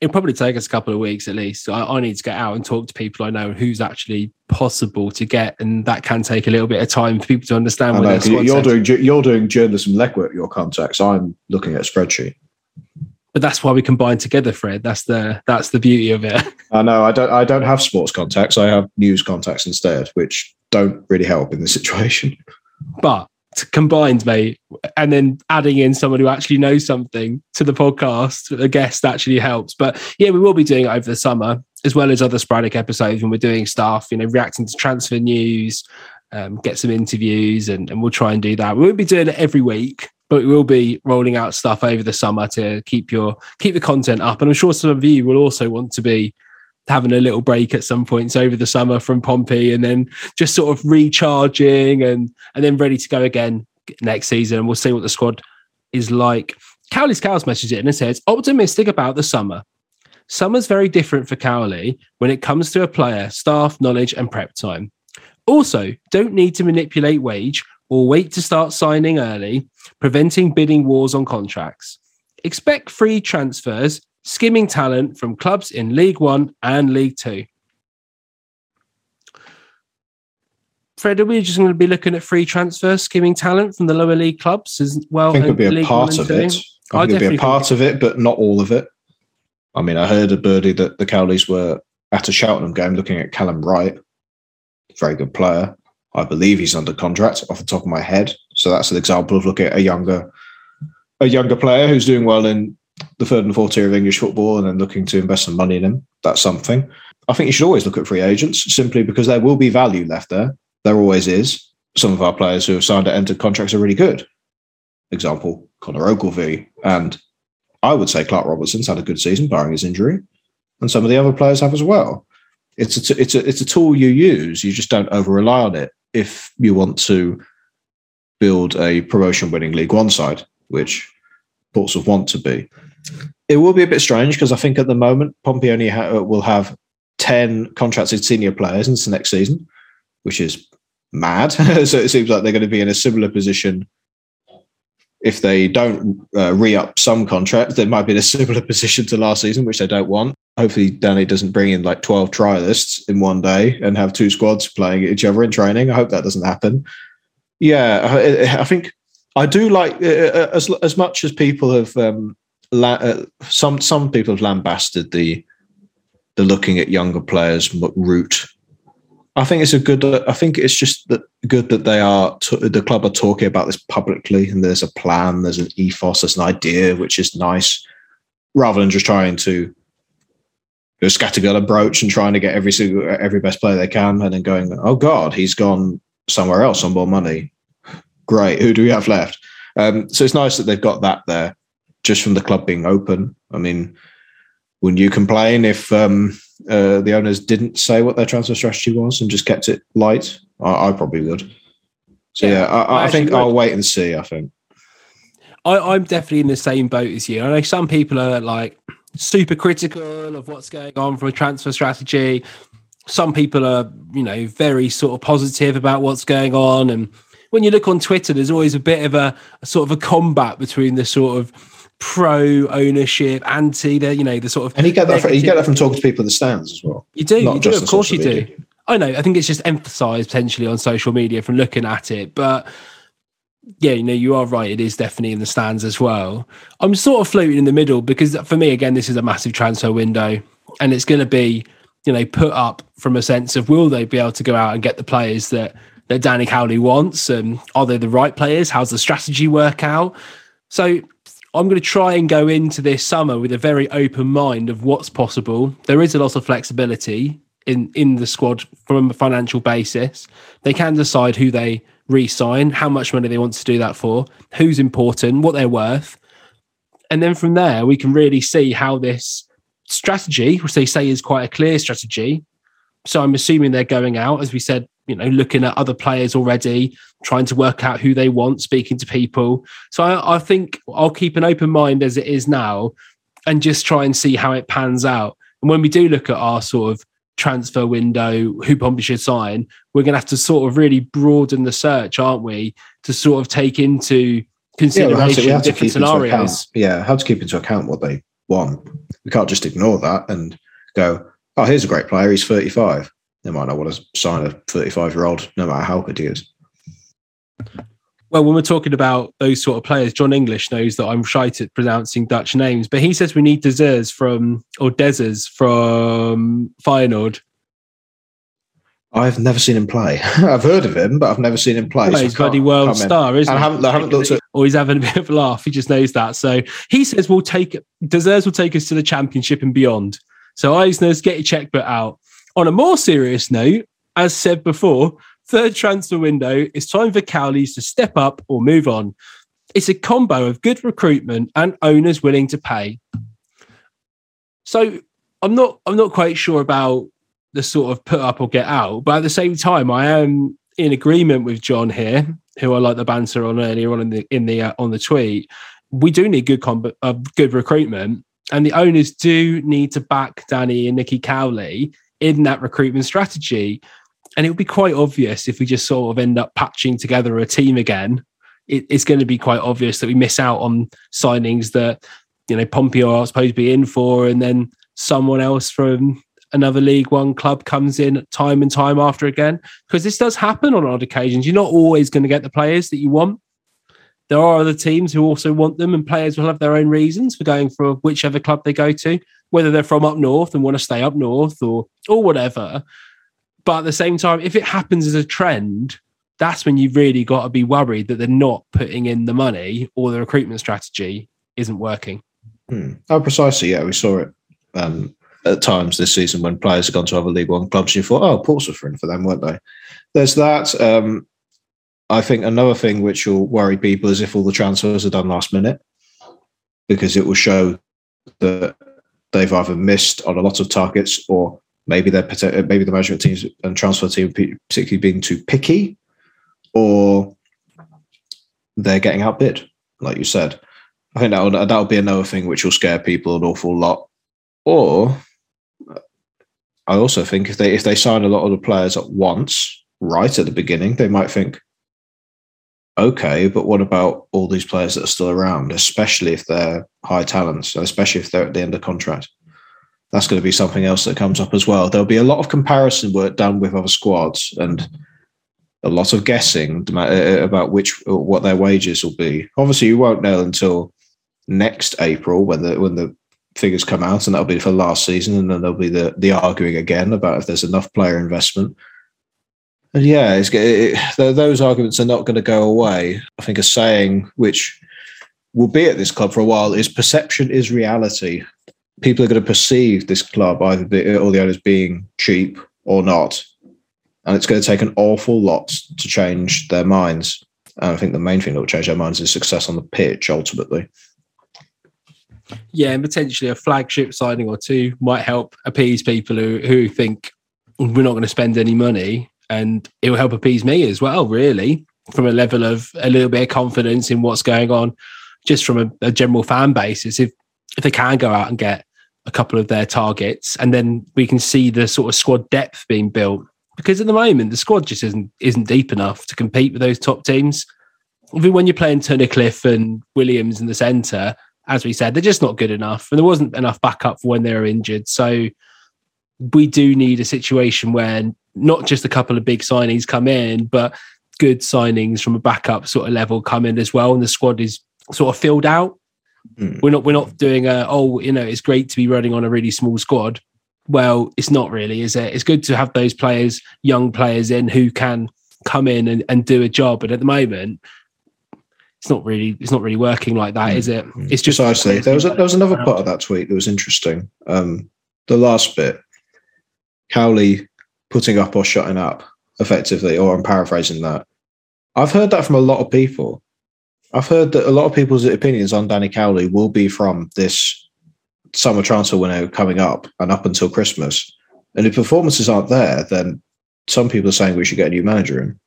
it'll probably take us a couple of weeks at least. I, I need to get out and talk to people I know who's actually possible to get, and that can take a little bit of time for people to understand. I know, you're doing you're doing journalism legwork. Your contacts. I'm looking at a spreadsheet. But that's why we combine together, Fred. That's the that's the beauty of it. I know. I don't. I don't have sports contacts. I have news contacts instead, which don't really help in this situation. But combined, mate, and then adding in someone who actually knows something to the podcast, a guest actually helps. But yeah, we will be doing it over the summer, as well as other sporadic episodes when we're doing stuff, you know, reacting to transfer news, um, get some interviews, and, and we'll try and do that. We won't be doing it every week, but we will be rolling out stuff over the summer to keep your keep the content up. And I'm sure some of you will also want to be having a little break at some points over the summer from Pompey and then just sort of recharging and and then ready to go again next season. And we'll see what the squad is like. Cowley's Cows messaged it and it says, optimistic about the summer. Summer's very different for Cowley when it comes to a player, staff, knowledge, and prep time. Also, don't need to manipulate wage or wait to start signing early, preventing bidding wars on contracts. Expect free transfers, skimming talent from clubs in League One and League Two. Fred, are we just going to be looking at free transfers, skimming talent from the lower league clubs as well? I think it'll be a League part of it. I I think it'll be a part of it, but not all of it. I mean, I heard a birdie that the Cowleys were at a Cheltenham game looking at Callum Wright, very good player. I believe he's under contract off the top of my head. So that's an example of looking at a younger, a younger player who's doing well in the third and fourth tier of English football, and then looking to invest some money in him. That's something. I think you should always look at free agents simply because there will be value left there. There always is. Some of our players who have signed and entered contracts are really good. Example, Connor Ogilvie. And I would say Clark Robertson's had a good season, barring his injury. And some of the other players have as well. It's a, t- it's a, it's a tool you use. You just don't over rely on it if you want to build a promotion winning League One side, which Portsmouth want to be. It will be a bit strange because I think at the moment Pompey only ha- will have 10 contracted senior players into next season, which is mad. so it seems like they're going to be in a similar position. If they don't uh, re up some contracts, they might be in a similar position to last season, which they don't want. Hopefully, Danny doesn't bring in like 12 trialists in one day and have two squads playing each other in training. I hope that doesn't happen. Yeah, I, I think I do like uh, as as much as people have um, la- uh, some some people have lambasted the the looking at younger players route. I think it's a good. I think it's just that good that they are t- the club are talking about this publicly, and there's a plan, there's an ethos, there's an idea, which is nice, rather than just trying to a scattergun approach and trying to get every single every best player they can, and then going, oh god, he's gone somewhere else on more money. Great, who do we have left? Um, so it's nice that they've got that there, just from the club being open. I mean, wouldn't you complain if um, uh, the owners didn't say what their transfer strategy was and just kept it light? I, I probably would. So yeah, Yeah, I, I I, think would. I'll wait and see. I think. I, I'm definitely in the same boat as you. I know some people are like super critical of what's going on from a transfer strategy. Some people are, you know, very sort of positive about what's going on. And when you look on Twitter, there's always a bit of a, a sort of a combat between the sort of pro ownership, anti, the you know, the sort of And you get that. From, you get that from talking to people in the stands as well. You do, you do, of course you social do. I know. I think it's just emphasised potentially on social media from looking at it, but yeah, you know, you are right. It is definitely in the stands as well. I'm sort of floating in the middle because for me, again, this is a massive transfer window, and it's going to be, you know, put up from a sense of will they be able to go out and get the players that that Danny Cowley wants, and are they the right players? How's the strategy work out? So I'm going to try and go into this summer with a very open mind of what's possible. There is a lot of flexibility in in the squad from a financial basis. They can decide who they re-sign, how much money they want to do that for, who's important, what they're worth, and then from there we can really see how this strategy, which they say is quite a clear strategy. So I'm assuming they're going out, as we said, you know, looking at other players already, trying to work out who they want, speaking to people. So I, I think I'll keep an open mind as it is now and just try and see how it pans out. And when we do look at our sort of transfer window, who Pompey should sign, we're going to have to sort of really broaden the search, aren't we? To sort of take into Yeah, consideration to, we have to different keep into scenarios. Yeah, have to keep into account what they want. We can't just ignore that and go, "Oh, here's a great player. He's 35." They might not want to sign a 35 year old, no matter how good he is. Well, when we're talking about those sort of players, John English knows that I'm shy at pronouncing Dutch names, but he says we need Dessers from or Dessers from Feyenoord. I've never seen him play. I've heard of him, but I've never seen him play. Well, so he's bloody world comment. star, isn't And I he? haven't, I haven't looked at. Or he's having a bit of a laugh. He just knows that. So he says we'll take Dessers will take us to the championship and beyond. So Eisner's get your checkbook out. On a more serious note, as said before, third transfer window, it's time for Cowleys to step up or move on. It's a combo of good recruitment and owners willing to pay. So I'm not I'm not quite sure about the sort of put up or get out, but at the same time, I am in agreement with John here, who I like the banter on earlier on in the in the uh, on the tweet. We do need good comb- uh, good recruitment, and the owners do need to back Danny and Nikki Cowley in that recruitment strategy. And it would be quite obvious if we just sort of end up patching together a team again. It, it's going to be quite obvious that we miss out on signings that you know Pompey are supposed to be in for, and then someone else from another League One club comes in time and time after again. Because this does happen on odd occasions. You're not always going to get the players that you want. There are other teams who also want them, and players will have their own reasons for going for whichever club they go to, whether they're from up north and want to stay up north or or whatever. But at the same time, if it happens as a trend, that's when you've really got to be worried that they're not putting in the money or the recruitment strategy isn't working. Hmm. Oh, precisely. Yeah, we saw it um, at times this season when players have gone to other League One clubs. You thought, oh, Portsmouth in for them, weren't they? There's that. Um, I think another thing which will worry people is if all the transfers are done last minute, because it will show that they've either missed on a lot of targets or maybe they're maybe the management teams and transfer team particularly being too picky, or they're getting outbid, like you said. I think that will that will be another thing which will scare people an awful lot. Or I also think if they if they sign a lot of the players at once, right at the beginning, they might think, okay, but what about all these players that are still around, especially if they're high talents, especially if they're at the end of contract? That's going to be something else that comes up as well. There'll be a lot of comparison work done with other squads and a lot of guessing uh, about which what their wages will be. Obviously, you won't know until next April when the when the figures come out, and that'll be for last season, and then there'll be the the arguing again about if there's enough player investment. And yeah, it's, it, those arguments are not going to go away. I think a saying which will be at this club for a while is perception is reality. People are going to perceive this club either be, all the owners being cheap or not, and it's going to take an awful lot to change their minds. And I think the main thing that will change their minds is success on the pitch ultimately. Yeah, and potentially a flagship signing or two might help appease people who, who think we're not going to spend any money. And it will help appease me as well, really, from a level of a little bit of confidence in what's going on, just from a, a general fan basis. If if they can go out and get a couple of their targets, and then we can see the sort of squad depth being built. Because at the moment, the squad just isn't isn't deep enough to compete with those top teams. Even when you're playing Tunnicliffe and Williams in the centre, as we said, they're just not good enough. And there wasn't enough backup for when they were injured. So we do need a situation where not just a couple of big signings come in, but good signings from a backup sort of level come in as well. And the squad is sort of filled out. Mm. We're not we're not doing a oh, you know, it's great to be running on a really small squad. Well, it's not really, is it? It's good to have those players, young players in who can come in and, and do a job. But at the moment, it's not really it's not really working like that, mm. is it? Mm. It's just precisely. There was a, there was another part of that tweet that was interesting. Um, the last bit, Cowley putting up or shutting up, effectively, or I'm paraphrasing that. I've heard that from a lot of people. I've heard that a lot of people's opinions on Danny Cowley will be from this summer transfer window coming up and up until Christmas. And if performances aren't there, then some people are saying we should get a new manager in.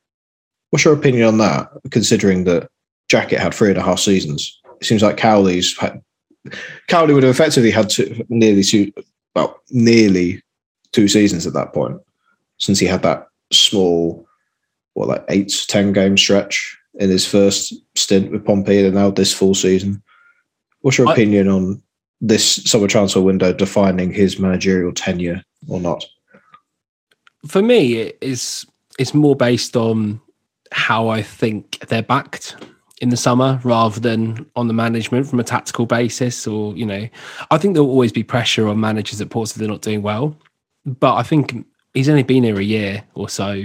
What's your opinion on that, considering that Jackett had three and a half seasons. It seems like Cowley's had, Cowley would have effectively had two, nearly two, well, nearly two seasons at that point, since he had that small, what, like eight, 10 game stretch in his first stint with Pompey and now this full season. What's your I, opinion on this summer transfer window defining his managerial tenure or not? For me, it is it's more based on how I think they're backed in the summer rather than on the management from a tactical basis or you know. I think there'll always be pressure on managers at portsmouth they're not doing well but i think he's only been here a year or so.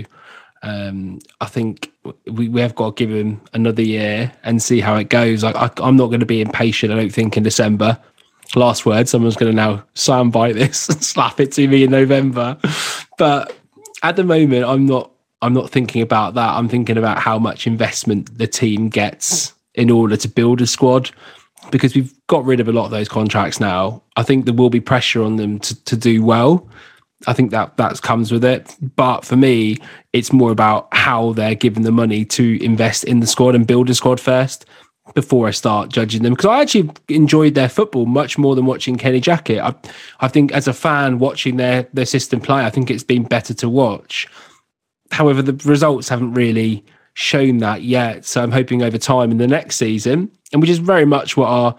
Um, i think we, we have got to give him another year and see how it goes. Like I, i'm not going to be impatient i don't think in december. Last word someone's going to now soundbite this and slap it to me in november. But at the moment i'm not I'm not thinking about that. I'm thinking about how much investment the team gets in order to build a squad because we've got rid of a lot of those contracts now. I think there will be pressure on them to, to do well. I think that that comes with it. But for me, it's more about how they're given the money to invest in the squad and build a squad first before I start judging them. Because I actually enjoyed their football much more than watching Kenny Jackett. I, I think as a fan watching their their system play, I think it's been better to watch. However, the results haven't really shown that yet. So I'm hoping over time in the next season, and which is very much what our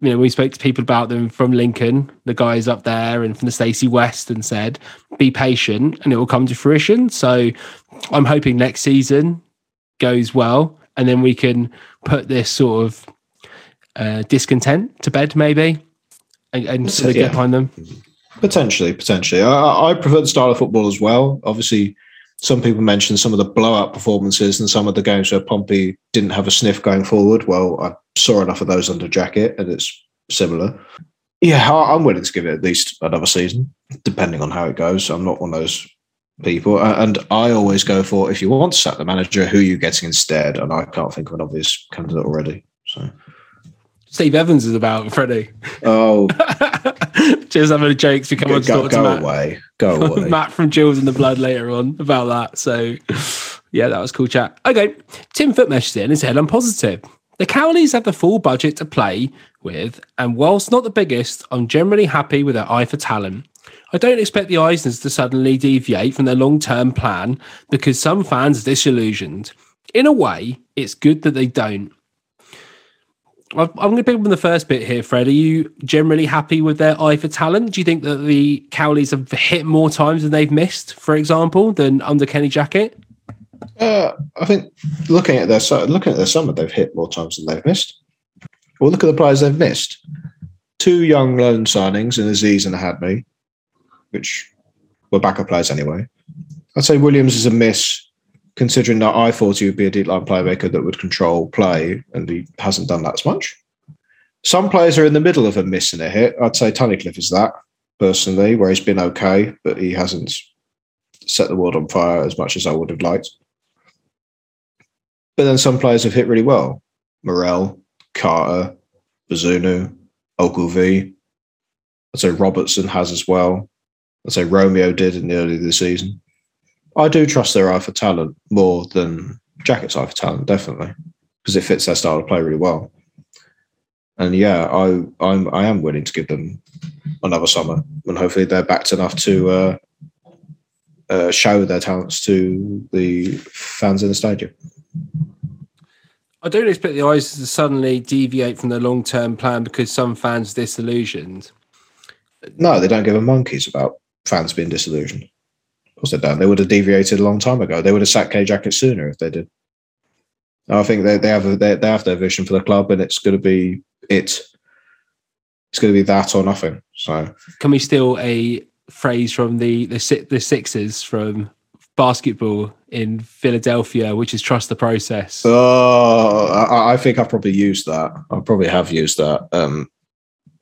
you know, we spoke to people about them from Lincoln, the guys up there, and from the Stacey West, and said, "Be patient, and it will come to fruition." So, I'm hoping next season goes well, and then we can put this sort of uh, discontent to bed, maybe, and, and sort of Yeah. get behind them. Potentially, potentially. I, I prefer the style of football as well. Obviously, some people mentioned some of the blowout performances and some of the games where Pompey didn't have a sniff going forward. Well, I saw enough of those under Jackett, and it's similar. Yeah, I'm willing to give it at least another season, depending on how it goes. I'm not one of those people, and I always go for if you want to sack the manager, who are you getting instead? And I can't think of an obvious candidate already. So, Steve Evans is about Freddie. oh, Just having jokes. We come on to go, talk to go Matt. away, go away. Matt from Gills in the Blood later on about that. So, yeah, that was cool chat. Okay, Tim Foot messaged in and said, I'm positive. The Cowleys have the full budget to play with, and whilst not the biggest, I'm generally happy with their eye for talent. I don't expect the Eisners to suddenly deviate from their long term plan because some fans are disillusioned. In a way, it's good that they don't. I'm going to pick up on the first bit here, Fred. Are you generally happy with their eye for talent? Do you think that the Cowleys have hit more times than they've missed, for example, than under Kenny Jackett? Uh, I think looking at their looking at their summer, they've hit more times than they've missed. Well, look at the players they've missed. Two young loan signings in Azeez and Ahadme, which were backup players anyway. I'd say Williams is a miss, considering that I thought he would be a deep line playmaker that would control play, and he hasn't done that as much. Some players are in the middle of a miss and a hit. I'd say Tunnicliffe is that personally, where he's been okay, but he hasn't set the world on fire as much as I would have liked. But then some players have hit really well. Morrell, Carter, Bazunu, Ogilvie. I'd say Robertson has as well. I'd say Romeo did in the early of the season. I do trust their eye for talent more than Jackett's eye for talent, definitely, because it fits their style of play really well. And yeah, I I'm I am willing to give them another summer, and hopefully they're backed enough to uh, uh, show their talents to the fans in the stadium. I don't expect the Eyes to suddenly deviate from their long term plan because some fans are disillusioned. No, they don't give a monkeys about fans being disillusioned. Of course they don't. They would have deviated a long time ago. They would have sacked K Jackett sooner if they did. I think they, they have a, they, they have their vision for the club, and it's going to be it. It's going to be that or nothing. So Can we steal a phrase from the the the Sixers from basketball in Philadelphia, which is trust the process? Oh, I, I think I probably used that. I probably have used that. Um,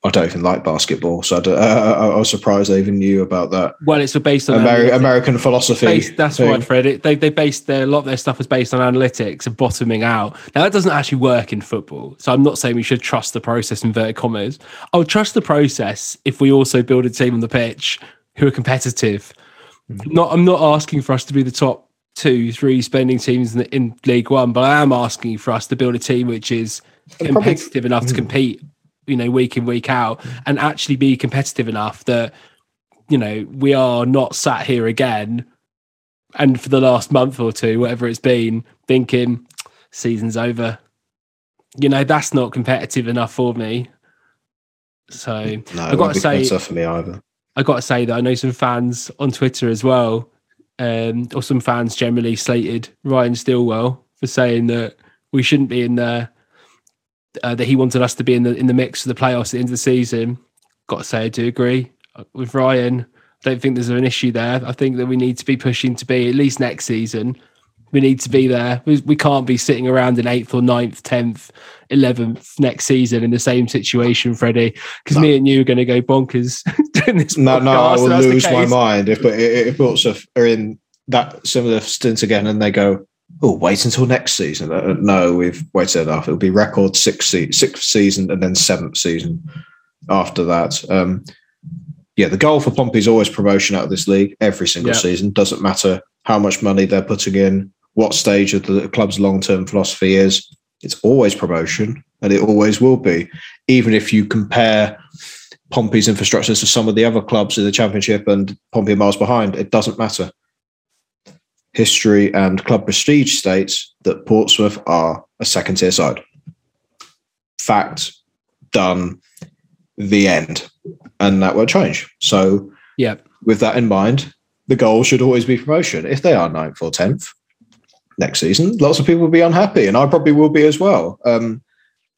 I don't even like basketball, so I, don't- uh, I, I was surprised they even knew about that well, it's based on Ameri- American philosophy. Based, that's thing. right, Fred. It, they they based their a lot of their stuff is based on analytics and bottoming out. Now that doesn't actually work in football. So I'm not saying we should trust the process inverted commas. I'll trust the process if we also build a team on the pitch who are competitive. Hmm. Not I'm not asking for us to be the top two, three spending teams in, in League One, but I am asking for us to build a team which is competitive enough to hmm. compete, you know, week in week out, and actually be competitive enough that you know we are not sat here again and for the last month or two, whatever it's been, thinking season's over. You know, that's not competitive enough for me. So No, I've got to say, for me either. I got to say that I know some fans on Twitter as well, um, or some fans generally slated Ryan Stillwell for saying that we shouldn't be in there. Uh, that he wanted us to be in the in the mix for the playoffs at the end of the season. Got to say, I do agree with Ryan. I don't think there's an issue there. I think that we need to be pushing to be at least next season. We need to be there. We, we can't be sitting around in eighth or ninth, tenth, eleventh next season in the same situation, Freddie. Because me and you are going to go bonkers doing this. No, no, I podcast, will and that's the lose my mind if if, if Portsmouth are in that similar stint again and they go, oh, wait until next season. Uh, no, we've waited enough. It'll be record sixth, se- sixth season and then seventh season after that. Um, yeah, the goal for Pompey is always promotion out of this league every single Yeah. season. Doesn't matter how much money they're putting in, what stage of the club's long term philosophy is. It's always promotion, and it always will be. Even if you compare Pompey's infrastructures to some of the other clubs in the Championship and Pompey are miles behind, it doesn't matter. History and club prestige states that Portsmouth are a second tier side. Fact, done, the end, and that won't change. So, Yeah. with that in mind, the goal should always be promotion. If they are ninth or tenth next season, lots of people will be unhappy, and I probably will be as well. Um,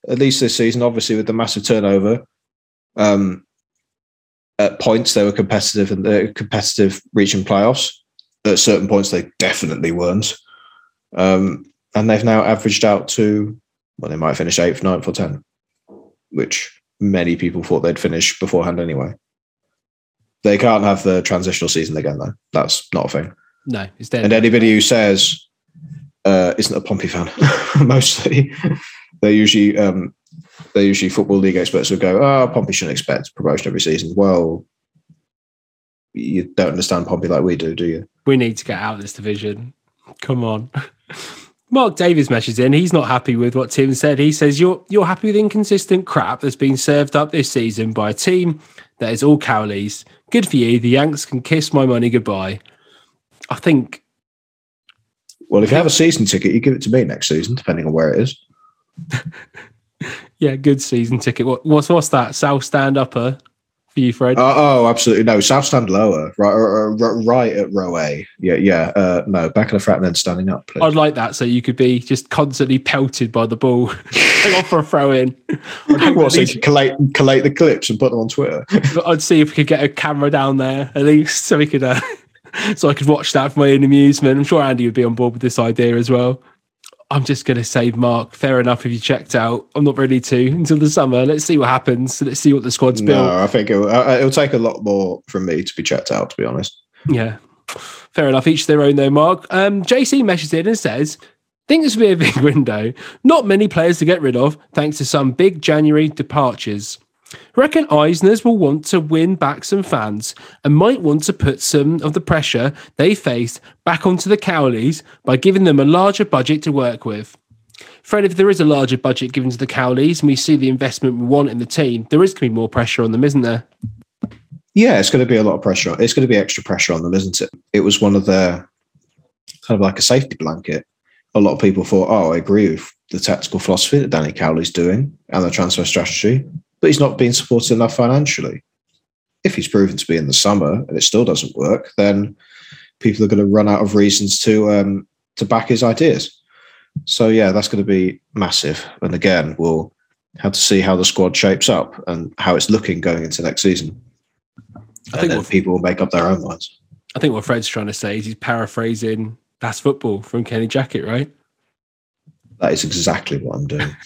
at least this season, obviously, with the massive turnover, um, at points they were competitive and uh, competitive reaching playoffs. At certain points, they definitely weren't. Um, and they've now averaged out to well, they might finish eighth, ninth, or tenth, which many people thought they'd finish beforehand anyway. They can't have the transitional season again, though. That's not a thing. No, it's dead. And anybody who says uh, isn't a Pompey fan, mostly they usually um, they usually football league experts will go, "Oh, Pompey shouldn't expect promotion every season." Well, you don't understand Pompey like we do, do you? We need to get out of this division. Come on. Mark Davies meshes in. He's not happy with what Tim said. He says, You're you're happy with inconsistent crap that's been served up this season by a team that is all Cowleys. Good for you. The Yanks can kiss my money goodbye. I think Well, if you have a season ticket, you give it to me next season, depending on where it is. yeah, good season ticket. What, what's what's that? South stand upper for you, Fred? Uh, oh, absolutely no. South stand lower, right, uh, right at row A. Yeah, yeah. Uh, no, back of the frat and then standing up. Please. I'd like that so you could be just constantly pelted by the ball. Hang on for a throw in. what, so you collate collate the clips and put them on Twitter? I'd see if we could get a camera down there at least so we could uh, so I could watch that for my own amusement. I'm sure Andy would be on board with this idea as well. I'm just going to save Mark, fair enough if you checked out. I'm not ready to until the summer. Let's see what happens. Let's see what the squad's built. No, I think it'll, uh, it'll take a lot more from me to be checked out. To be honest. Yeah, fair enough. Each their own, though, Mark. Um, JC meshes in and says, think this will be a big window. Not many players to get rid of, thanks to some big January departures. Reckon Eisner's will want to win back some fans and might want to put some of the pressure they faced back onto the Cowleys by giving them a larger budget to work with. Fred, if there is a larger budget given to the Cowleys and we see the investment we want in the team, there is going to be more pressure on them, isn't there? Yeah, it's going to be a lot of pressure. It's going to be extra pressure on them, isn't it? It was one of the kind of like a safety blanket. A lot of people thought, "Oh, I agree with the tactical philosophy that Danny Cowley's doing and the transfer strategy, but he's not being supported enough financially." If he's proven to be in the summer and it still doesn't work, then people are going to run out of reasons to um, to back his ideas. So yeah, that's going to be massive. And again, we'll have to see how the squad shapes up and how it's looking going into next season. I I think people will make up their own minds. I think what Fred's trying to say is he's paraphrasing That's Football from Kenny Jackett, right? That is exactly what I'm doing.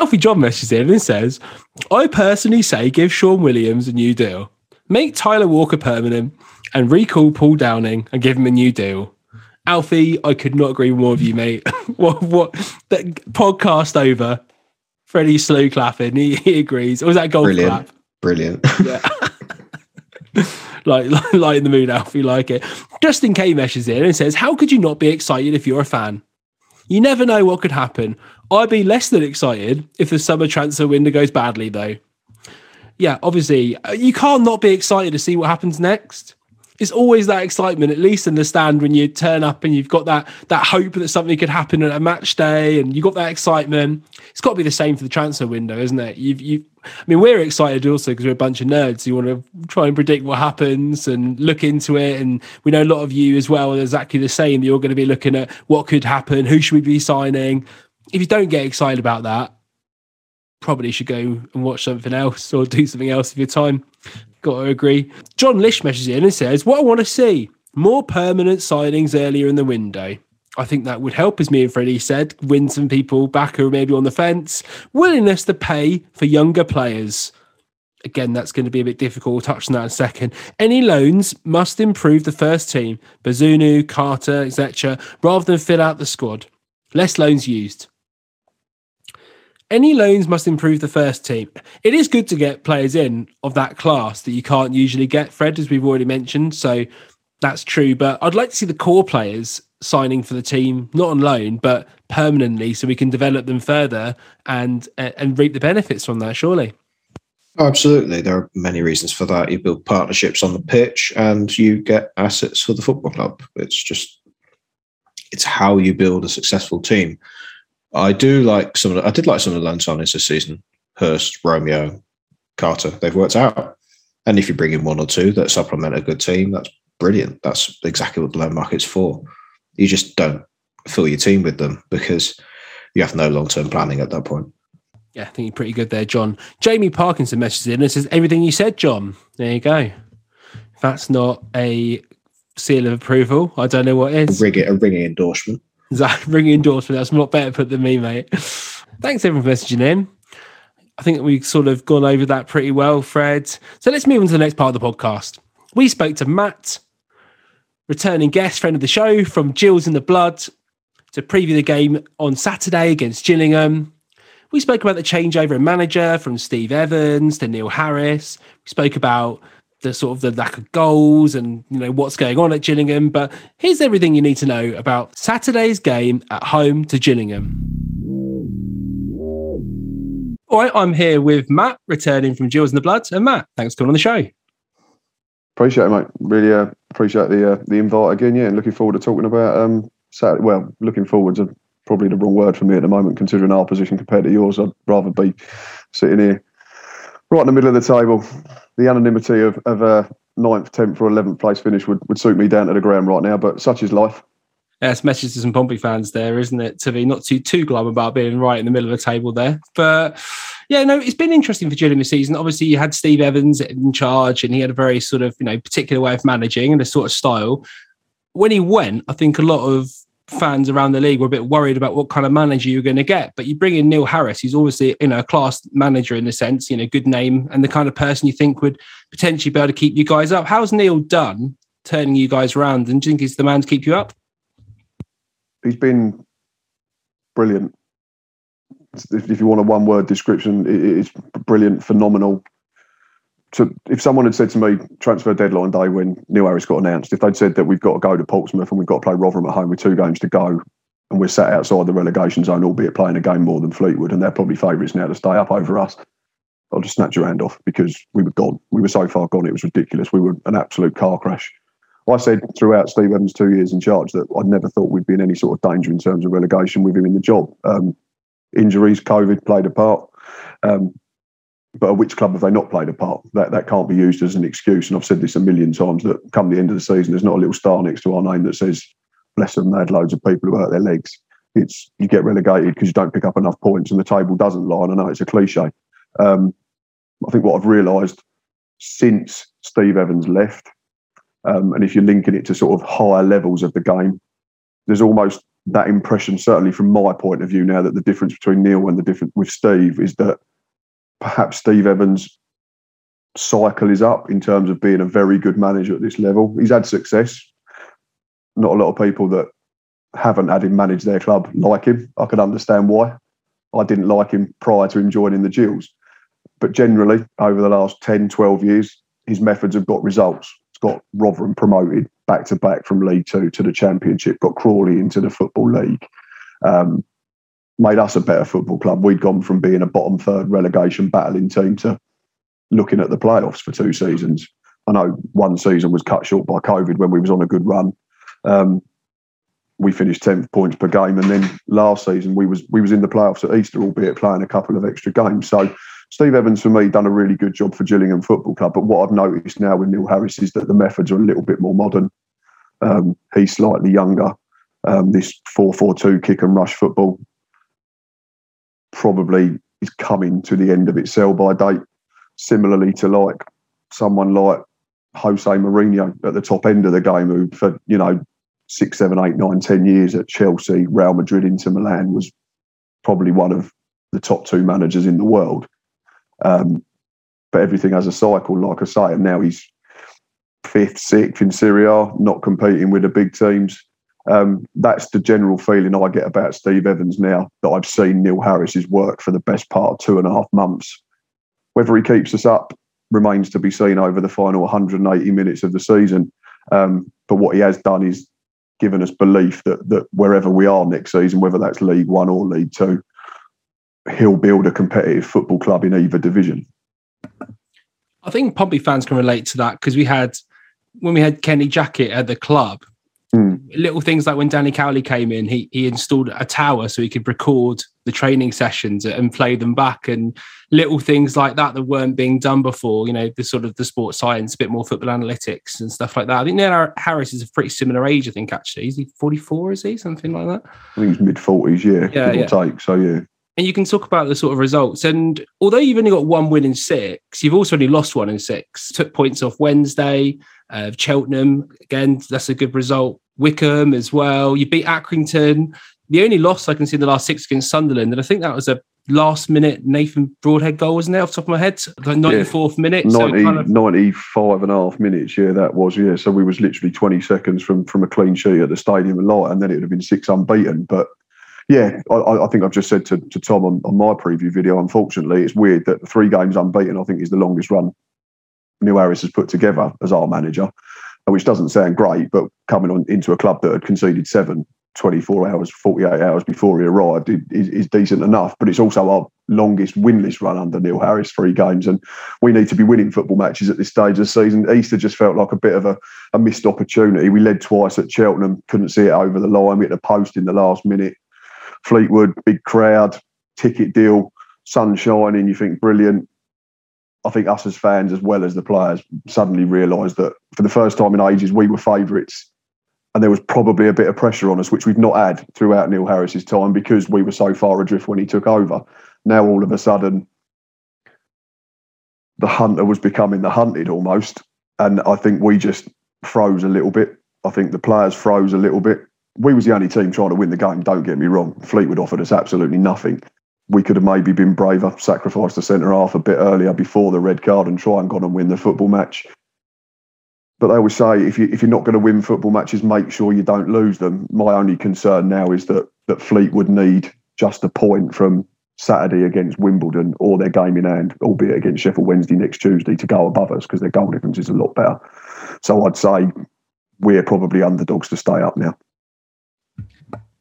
Alfie John messages in and says, I personally say give Shaun Williams a new deal. Make Tyler Walker permanent and recall Paul Downing and give him a new deal. Alfie, I could not agree more with you, mate. what what that podcast over. Freddie slow clapping. He, he agrees. Or was that golf Brilliant. clap? Brilliant. like, like light in the mood, Alfie, like it. Justin K meshes in and says, How could you not be excited if you're a fan? You never know what could happen. I'd be less than excited if the summer transfer window goes badly, though. Yeah, obviously, uh, you can't not be excited to see what happens next. It's always that excitement, at least in the stand, when you turn up and you've got that that hope that something could happen at a match day, and you've got that excitement. It's got to be the same for the transfer window, isn't it? You've, you, I mean, we're excited also because we're a bunch of nerds. You want to try and predict what happens and look into it, and we know a lot of you as well are exactly the same. You're going to be looking at what could happen, who should we be signing. If you don't get excited about that, probably should go and watch something else or do something else with your time. Got to agree. John Lish messages in and says, What I want to see more permanent signings earlier in the window. I think that would help, as me and Freddie said, win some people back who are maybe on the fence. Willingness to pay for younger players. Again, that's going to be a bit difficult. We'll touch on that in a second. Any loans must improve the first team, Bazunu, Carter, etc., rather than fill out the squad. Less loans used. Any loans must improve the first team. It is good to get players in of that class that you can't usually get, Fred, as we've already mentioned. So that's true. But I'd like to see the core players signing for the team, not on loan, but permanently, so we can develop them further and and reap the benefits from that. Surely. Absolutely. There are many reasons for that. You build partnerships on the pitch and you get assets for the football club. It's just, it's how you build a successful team. I do like some of the, I did like some of the loan signings this season, Hurst, Romeo, Carter. They've worked out. And if you bring in one or two that supplement a good team, that's brilliant. That's exactly what the loan market's for. You just don't fill your team with them because you have no long term planning at that point. Yeah, I think you're pretty good there, John. Jamie Parkinson messages in and says, Everything you said, John. There you go. If that's not a seal of approval, I don't know what is. A, ring, a ringing endorsement. A endorsement? That's a lot better put than me, mate. Thanks everyone for messaging in. I think we've sort of gone over that pretty well, Fred. So let's move on to the next part of the podcast. We spoke to Matt, returning guest, friend of the show from Gills in the Blood, to preview the game on Saturday against Gillingham. We spoke about the changeover in manager from Steve Evans to Neil Harris. We spoke about the sort of the lack of goals and you know what's going on at Gillingham. But here's everything you need to know about Saturday's game at home to Gillingham. All right, I'm here with Matt, returning from Gills in the Blood. And Matt, thanks for coming on the show. Appreciate it, mate. Really uh, appreciate the uh, the invite again. Yeah, and looking forward to talking about um, Saturday. Well, looking forward to probably the wrong word for me at the moment, considering our position compared to yours. I'd rather be sitting here right in the middle of the table. The anonymity of, of a ninth, tenth, or eleventh place finish would, would suit me down to the ground right now. But such is life. Yeah, it's message to some Pompey fans there, isn't it? To be not too too glum about being right in the middle of the table there. But yeah, no, it's been interesting for Gillingham this season. Obviously, you had Steve Evans in charge, and he had a very sort of you know particular way of managing and a sort of style. When he went, I think a lot of fans around the league were a bit worried about what kind of manager you're going to get. But you bring in Neil Harris, he's obviously you know a class manager in a sense, you know, good name and the kind of person you think would potentially be able to keep you guys up. How's Neil done turning you guys around? And do you think he's the man to keep you up? He's been brilliant. If you want a one word description, it's brilliant, phenomenal, to if someone had said to me transfer deadline day when Neil Harris got announced, if they'd said that we've got to go to Portsmouth and we've got to play Rotherham at home with two games to go, and we're sat outside the relegation zone, albeit playing a game more than Fleetwood, and they're probably favourites now to stay up over us, I'll just snatch your hand off because we were gone. We were so far gone, it was ridiculous. We were an absolute car crash. I said throughout Steve Evans' two years in charge that I never thought we'd be in any sort of danger in terms of relegation with him in the job. Um, injuries, COVID played a part. Um, but which club have they not played a part? That that can't be used as an excuse. And I've said this a million times that come the end of the season, there's not a little star next to our name that says, "Bless them, they had loads of people who hurt their legs." It's you get relegated because you don't pick up enough points, and the table doesn't lie. I know it's a cliche. Um, I think what I've realised since Steve Evans left, um, and if you're linking it to sort of higher levels of the game, there's almost that impression, certainly from my point of view, now that the difference between Neil and the difference with Steve is that perhaps Steve Evans' cycle is up in terms of being a very good manager at this level. He's had success. Not a lot of people that haven't had him manage their club like him. I can understand why. I didn't like him prior to him joining the Gills. But generally, over the last 10, 12 years, his methods have got results. It's got Rotherham promoted back to back from League Two to the Championship, got Crawley into the Football League. Um, made us a better football club. We'd gone from being a bottom third relegation battling team to looking at the playoffs for two seasons. I know one season was cut short by COVID when we was on a good run. Um, we finished tenth points per game, and then last season we was we was in the playoffs at Easter, albeit playing a couple of extra games. So Steve Evans for me done a really good job for Gillingham Football Club. But what I've noticed now with Neil Harris is that the methods are a little bit more modern. Um, he's slightly younger. Um, this four-four-two kick and rush football probably is coming to the end of its sell by date. Similarly to like someone like Jose Mourinho at the top end of the game, who for you know six, seven, eight, nine, ten years at Chelsea, Real Madrid, Inter Milan was probably one of the top two managers in the world. Um, but everything has a cycle, like I say, and now he's fifth, sixth in Serie A, not competing with the big teams. Um, that's the general feeling I get about Steve Evans now that I've seen Neil Harris's work for the best part of two and a half months. Whether he keeps us up remains to be seen over the final 180 minutes of the season. Um, but what he has done is given us belief that that wherever we are next season, whether that's League One or League Two, he'll build a competitive football club in either division. I think Pompey fans can relate to that because we had when we had Kenny Jackett at the club, Mm. Little things like when Danny Cowley came in, he he installed a tower so he could record the training sessions and play them back, and little things like that that weren't being done before. You know, the sort of the sports science, a bit more football analytics and stuff like that. I think Neil Harris is a pretty similar age. I think actually, is he forty four? Is he something like that? I think he's mid forties. Yeah, Yeah, yeah. take. So yeah, and you can talk about the sort of results. And although you've only got one win in six, you've also only lost one in six. Took points off Wednesday, uh, Cheltenham again. That's a good result. Wickham as well. You beat Accrington. The only loss I can see in the last six against Sunderland, and I think that was a last minute Nathan Broadhead goal, wasn't it? Off the top of my head, the ninety fourth minute. So kind of 95 and a half minutes. Yeah, that was. Yeah, so we was literally twenty seconds from from a clean sheet at the stadium and light, and then it would have been six unbeaten. But yeah, I- I, I think I've just said to, to Tom on, on my preview video. Unfortunately, it's weird that three games unbeaten. I think is the longest run Harris has put together as our manager, uh, which doesn't sound great, but coming on into a club that had conceded seven 24 hours, 48 hours before he arrived is, is decent enough. But it's also our longest winless run under Neil Harris, three games. And we need to be winning football matches at this stage of the season. Easter just felt like a bit of a, a missed opportunity. We led twice at Cheltenham, couldn't see it over the line. We hit the post in the last minute. Fleetwood, big crowd, ticket deal, sun shining. You think brilliant. I think us as fans, as well as the players, suddenly realised that for the first time in ages, we were favourites and there was probably a bit of pressure on us, which we've not had throughout Neil Harris's time because we were so far adrift when he took over. Now all of a sudden, the hunter was becoming the hunted almost, and I think we just froze a little bit. I think the players froze a little bit. We was the only team trying to win the game. Don't get me wrong. Fleetwood offered us absolutely nothing. We could have maybe been braver, sacrificed the centre half a bit earlier before the red card, and try and gone and win the football match but they always say if you if you're not going to win football matches, make sure you don't lose them. My only concern now is that that Fleetwood need just a point from Saturday against Wimbledon or their game in hand, albeit against Sheffield Wednesday next Tuesday, to go above us because their goal difference is a lot better. So I'd say we're probably underdogs to stay up now.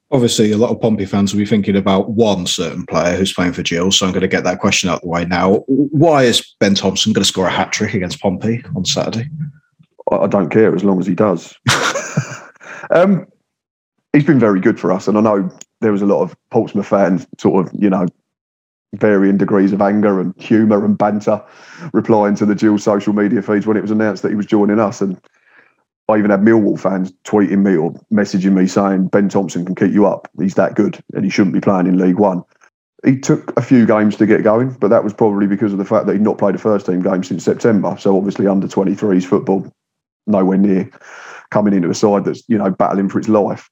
Obviously, a lot of Pompey fans will be thinking about one certain player who's playing for Gills. So I'm going to get that question out of the way now. Why is Ben Thompson going to score a hat trick against Pompey on Saturday? I don't care as long as he does. um, he's been very good for us, and I know there was a lot of Portsmouth fans, sort of, you know, varying degrees of anger and humour and banter, replying to the Gills social media feeds when it was announced that he was joining us, and I even had Millwall fans tweeting me or messaging me saying Ben Thompson can keep you up. He's that good, and he shouldn't be playing in League One. He took a few games to get going, but that was probably because of the fact that he'd not played a first team game since September. So obviously under 23s football nowhere near coming into a side that's you know battling for its life.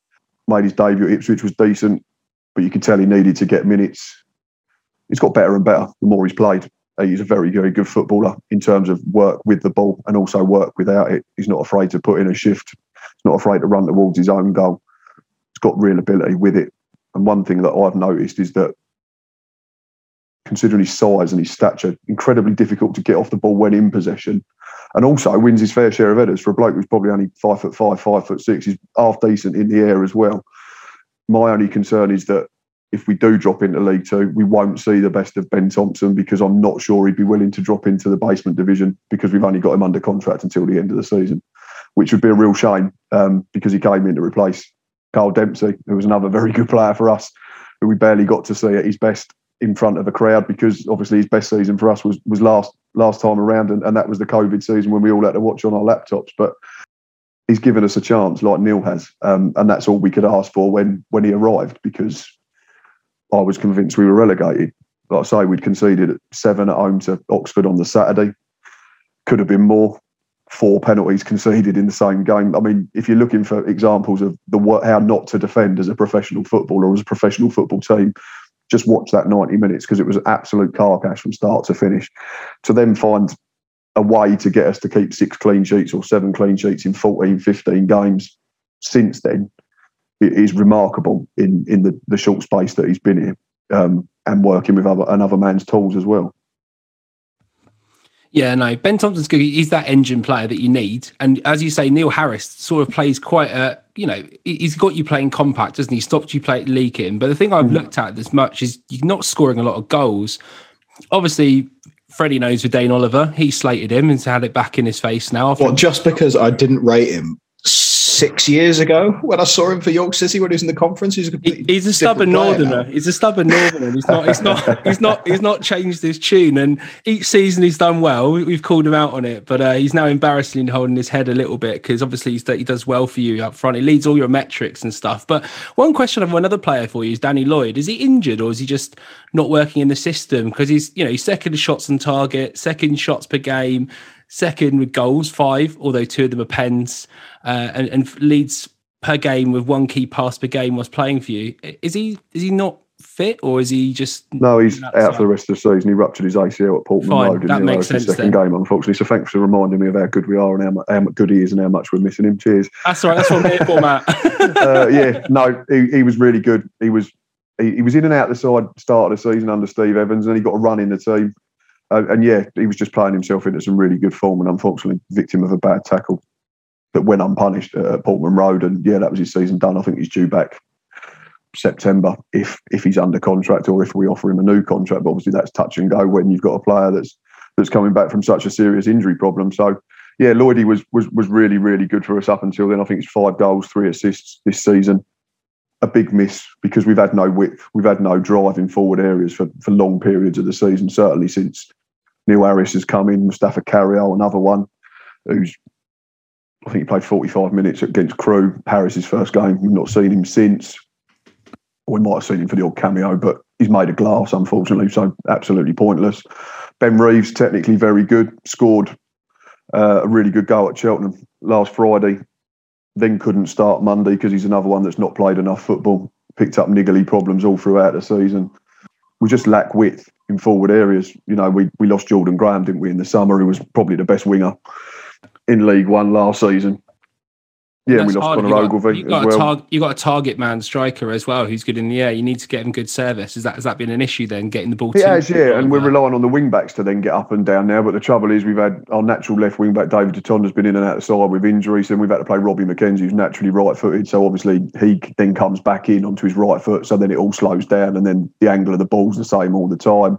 Made his debut at Ipswich was decent, but you could tell he needed to get minutes. He's got better and better the more he's played. Uh, He's a very very good footballer in terms of work with the ball and also work without it. He's not afraid to put in a shift. He's not afraid to run towards his own goal. He's got real ability with it. And one thing that I've noticed is that considering his size and his stature, incredibly difficult to get off the ball when in possession and also wins his fair share of headers for a bloke who's probably only five foot five, five foot six. He's half decent in the air as well. My only concern is that if we do drop into League Two, we won't see the best of Ben Thompson because I'm not sure he'd be willing to drop into the basement division because we've only got him under contract until the end of the season, which would be a real shame um, because he came in to replace Kyle Dempsey, who was another very good player for us, who we barely got to see at his best in front of a crowd because obviously his best season for us was was last last time around, and, and that was the COVID season when we all had to watch on our laptops. But he's given us a chance, like Neil has, um, and that's all we could ask for when when he arrived. Because I was convinced we were relegated. Like I say, we'd conceded seven at home to Oxford on the Saturday. Could have been more. Four penalties conceded in the same game. I mean, if you're looking for examples of the how not to defend as a professional footballer or as a professional football team, just watch that 90 minutes because it was absolute car crash from start to finish. To then find a way to get us to keep six clean sheets or seven clean sheets in 14, 15 games since then is remarkable in, in the, the short space that he's been here um, and working with other, another man's tools as well. Yeah, no, Ben Thompson's good. He's that engine player that you need. And as you say, Neil Harris sort of plays quite a, you know, he- he's got you playing compact, doesn't he? Stopped you play leaking. But the thing I've looked at this much is you're not scoring a lot of goals. Obviously, Freddie knows with Vadaine Oliver. He slated him and had it back in his face now. Well, just because I didn't rate him six years ago when I saw him for York City when he was in the conference. He's a, he, he's a stubborn northerner. Now. He's a stubborn northerner. He's not. He's not. he's not. He's not changed his tune. And each season he's done well. We've called him out on it, but uh, he's now embarrassingly holding his head a little bit because obviously he does well for you up front. He leads all your metrics and stuff. But one question of another player for you is Danny Lloyd. Is he injured or is he just not working in the system? Because he's you know he's second shots on target, second shots per game second with goals, five, although two of them are pens, uh, and, and leads per game with one key pass per game was playing for you. Is he is he not fit or is he just no he's out for the rest of the season. He ruptured his ACL at Portman Fine, Road that in makes the sense second then. game unfortunately. So thanks for reminding me of how good we are and how, how good he is and how much we're missing him. Cheers. That's all right that's what I'm here for Matt. Uh, yeah no he, he was really good. He was he, he, was in and out the side start of the season under Steve Evans and he got a run in the team uh, and yeah he was just playing himself into some really good form and unfortunately victim of a bad tackle that went unpunished at Portman Road and yeah that was his season done I think he's due back September if if he's under contract or if we offer him a new contract. But obviously, that's touch and go when you've got a player that's that's coming back from such a serious injury problem. So, yeah, Lloydie was was was really really good for us up until then. I think it's five goals, three assists this season. A big miss because we've had no width, we've had no drive in forward areas for for long periods of the season. Certainly since Neil Harris has come in, Mustapha Carayol, another one who's I think he played 45 minutes against Crewe, Harris's first game. We've not seen him since we might have seen him for the odd cameo, but he's made of glass, unfortunately, so absolutely pointless. Ben Reeves, technically very good, scored uh, a really good goal at Cheltenham last Friday, then couldn't start Monday because he's another one that's not played enough football, picked up niggly problems all throughout the season. We just lack width in forward areas. You know, we, we lost Jordan Graham, didn't we, in the summer, who was probably the best winger in League One last season. Yeah, we lost you got, as well. tar- you got a target man striker as well who's good in the air. You need to get him good service. Is that has that been an issue then? Getting the ball. It has, yeah, and we're that? relying on the wing backs to then get up and down now. But the trouble is, we've had our natural left wing back David Deton has been in and out of side with injuries, and we've had to play Robbie McKenzie, who's naturally right footed. So obviously he then comes back in onto his right foot, so then it all slows down, and then the angle of the ball's the same all the time.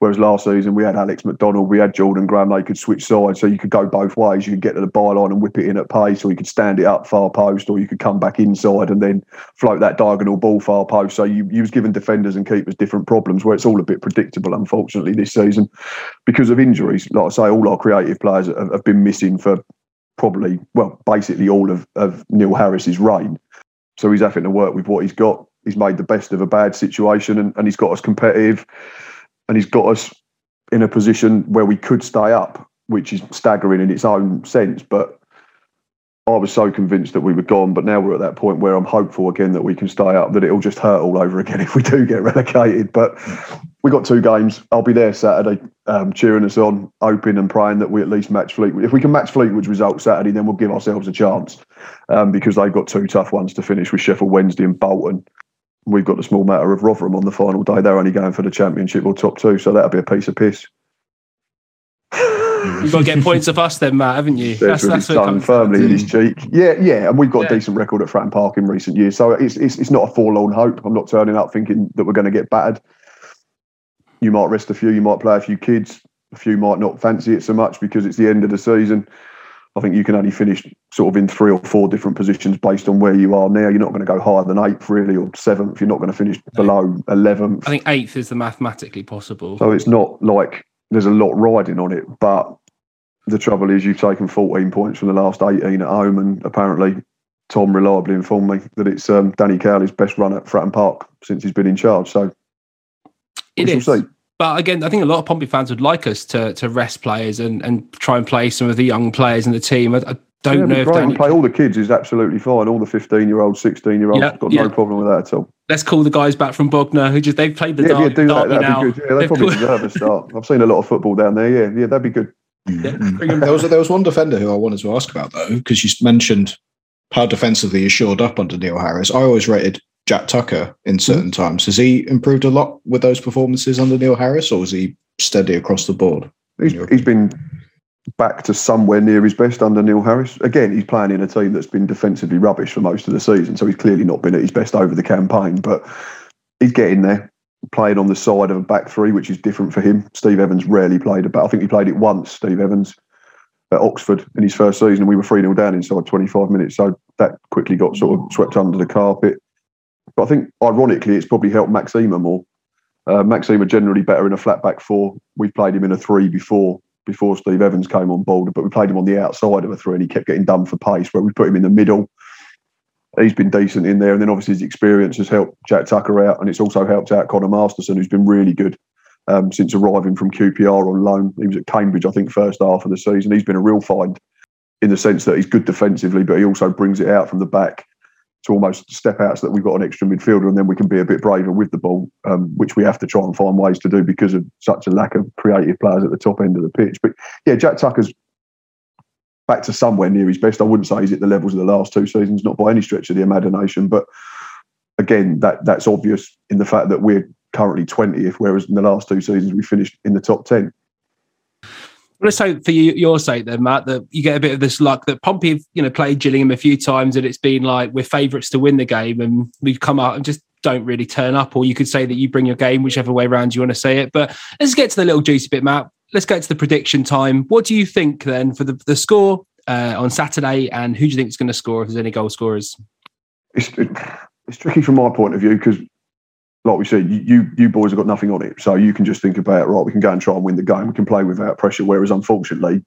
Whereas last season we had Alex McDonald, we had Jordan Graham, they could switch sides. So you could go both ways. You could get to the byline and whip it in at pace, or you could stand it up far post, or you could come back inside and then float that diagonal ball far post. So you, you was giving defenders and keepers different problems where it's all a bit predictable, unfortunately, this season because of injuries. Like I say, all our creative players have, have been missing for probably, well, basically all of, of Neil Harris's reign. So he's having to work with what he's got. He's made the best of a bad situation and, and he's got us competitive and he's got us in a position where we could stay up, which is staggering in its own sense. But I was so convinced that we were gone, but now we're at that point where I'm hopeful again that we can stay up. That it'll just hurt all over again if we do get relegated. But we got two games. I'll be there Saturday, um, cheering us on, hoping and praying that we at least match Fleetwood. If we can match Fleetwood's result Saturday, then we'll give ourselves a chance um, because they've got two tough ones to finish with Sheffield Wednesday and Bolton we've got the small matter of Rotherham on the final day. They're only going for the championship or top two, so that'll be a piece of piss. You've got to get points of us then, Matt, haven't you? That's, that's tongue firmly in his mm. cheek. Yeah, yeah, and we've got Yeah. a decent record at Fratton Park in recent years, so it's, it's it's not a forlorn hope. I'm not turning up thinking that we're going to get battered. You might rest a few, you might play a few kids, a few might not fancy it so much because it's the end of the season. I think you can only finish sort of in three or four different positions based on where you are now. You're not going to go higher than eighth, really, or seventh. You're not going to finish below eleventh. I think eighth is the mathematically possible. So it's not like there's a lot riding on it. But the trouble is, you've taken 14 points from the last 18 at home, and apparently Tom reliably informed me that it's um, Danny Cowley's best run at Fratton Park since he's been in charge. So we It shall see. But again, I think a lot of Pompey fans would like us to to rest players and, and try and play some of the young players in the team. I, I don't Yeah, know if great. Danny, play all the kids is absolutely fine. All the 15 year olds, 16 year olds, Yeah, got yeah. no problem with that at all. let's call the guys back from Bognor who just they've played the Yeah, derby, yeah, do that. That'd now. be good. Yeah, they probably called- deserve a start. I've seen a lot of football down there. Yeah, yeah, that'd be good. Yeah, There was there was one defender who I wanted to ask about though, because you mentioned how defensively is shored up under Neil Harris. I always rated Jack Tucker in hmm. certain times. Has he improved a lot with those performances under Neil Harris, or was he steady across the board? He's, he's been back to somewhere near his best under Neil Harris. Again, he's playing in a team that's been defensively rubbish for most of the season, so he's clearly not been at his best over the campaign. But he's getting there, playing on the side of a back three, which is different for him. Steve Evans rarely played a back. I think he played it once. Steve Evans at Oxford in his first season, and we were 3 0 down inside 25 minutes. So that quickly got sort of swept under the carpet. But I think, ironically, it's probably helped Max Ehmer more. Uh, Max Ehmer generally better in a flat back four. We've played him in a three before before Steve Evans came on board, but we played him on the outside of a three and he kept getting done for pace, where we put him in the middle. He's been decent in there. And then obviously his experience has helped Jack Tucker out. And it's also helped out Connor Masterson, who's been really good um, since arriving from QPR on loan. He was at Cambridge, I think, first half of the season. He's been a real find in the sense that he's good defensively, but he also brings it out from the back to almost step out so that we've got an extra midfielder and then we can be a bit braver with the ball, um, which we have to try and find ways to do because of such a lack of creative players at the top end of the pitch. But yeah, Jack Tucker's back to somewhere near his best. I wouldn't say he's at the levels of the last two seasons, not by any stretch of the imagination. But again, that that's obvious in the fact that we're currently 20th, whereas in the last two seasons we finished in the top 10 let's hope for you, your sake then, Matt, that you get a bit of this luck that Pompey have, you know, played Gillingham a few times and it's been like we're favourites to win the game and we've come out and just don't really turn up. Or you could say that you bring your game, whichever way around you want to say it. But let's get to the little juicy bit, Matt. Let's get to the prediction time. What do you think then for the, the score uh, on Saturday and who do you think is going to score if there's any goal scorers? It's, it's tricky from my point of view because like we said, you you boys have got nothing on it, so you can just think about right. We can go and try and win the game. We can play without pressure. Whereas, unfortunately,